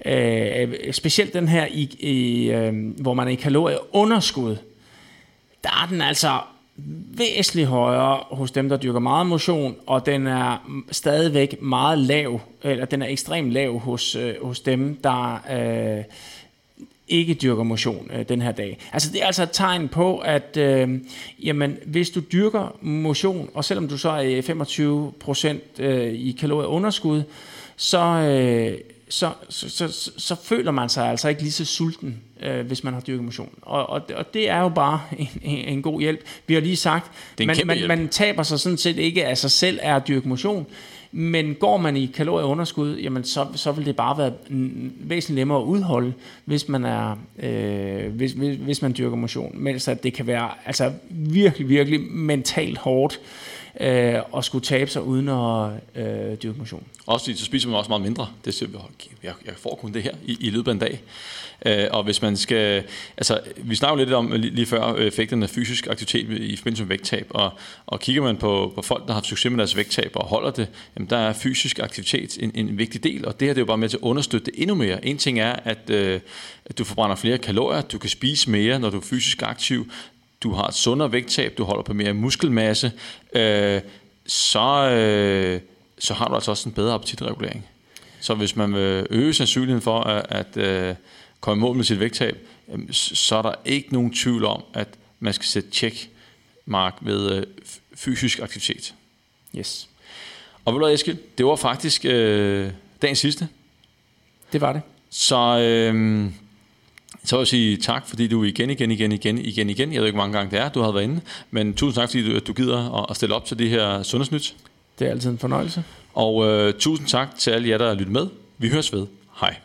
øh, specielt den her, i, i, øh, hvor man er i kalorieunderskud, der er den altså væsentligt højere hos dem, der dyrker meget motion, og den er stadigvæk meget lav, eller den er ekstremt lav hos, øh, hos dem, der øh, ikke dyrker motion øh, den her dag. Altså det er altså et tegn på, at øh, jamen, hvis du dyrker motion, og selvom du så er 25% øh, i kalorieunderskud, så, øh, så, så, så, så føler man sig altså ikke lige så sulten, øh, hvis man har dyrket motion. Og, og, og det er jo bare en, en god hjælp. Vi har lige sagt, man, man, man taber sig sådan set ikke af sig selv af at dyrke motion, men går man i kalorieunderskud, jamen så, så vil det bare være væsentligt nemmere at udholde, hvis man er øh, hvis, hvis, hvis man dyrker motion. Mens at det kan være altså virkelig, virkelig mentalt hårdt øh, øh, og skulle tabe sig uden at øh, dyrke motion. Også fordi så spiser man også meget mindre. Det, jeg, jeg får kun det her i, i løbet af en dag. Øh, og hvis man skal, altså vi snakker lidt om lige, lige før øh, effekterne af fysisk aktivitet i forbindelse med vægttab, og, og kigger man på, på folk, der har haft succes med deres vægttab og holder det, jamen der er fysisk aktivitet en, en vigtig del, og det her det er jo bare med til at understøtte det endnu mere. En ting er, at, øh, at du forbrænder flere kalorier, du kan spise mere, når du er fysisk aktiv, du har et sundere vægttab, du holder på mere muskelmasse, øh, så, øh, så har du altså også en bedre appetitregulering. Så hvis man vil øge sandsynligheden for, at, at øh, komme i mål med sit vægttab, så er der ikke nogen tvivl om, at man skal sætte check mark ved øh, fysisk aktivitet. Yes. Og ved du Eskild, det var faktisk øh, dagens sidste. Det var det. Så, øh, så vil jeg sige tak, fordi du igen, igen, igen, igen, igen, igen, jeg ved ikke, hvor mange gange det er, du har været inde, men tusind tak, fordi du, du gider at stille op til det her sundhedsnyt. Det er altid en fornøjelse. Og øh, tusind tak til alle jer, der har lyttet med. Vi høres ved. Hej.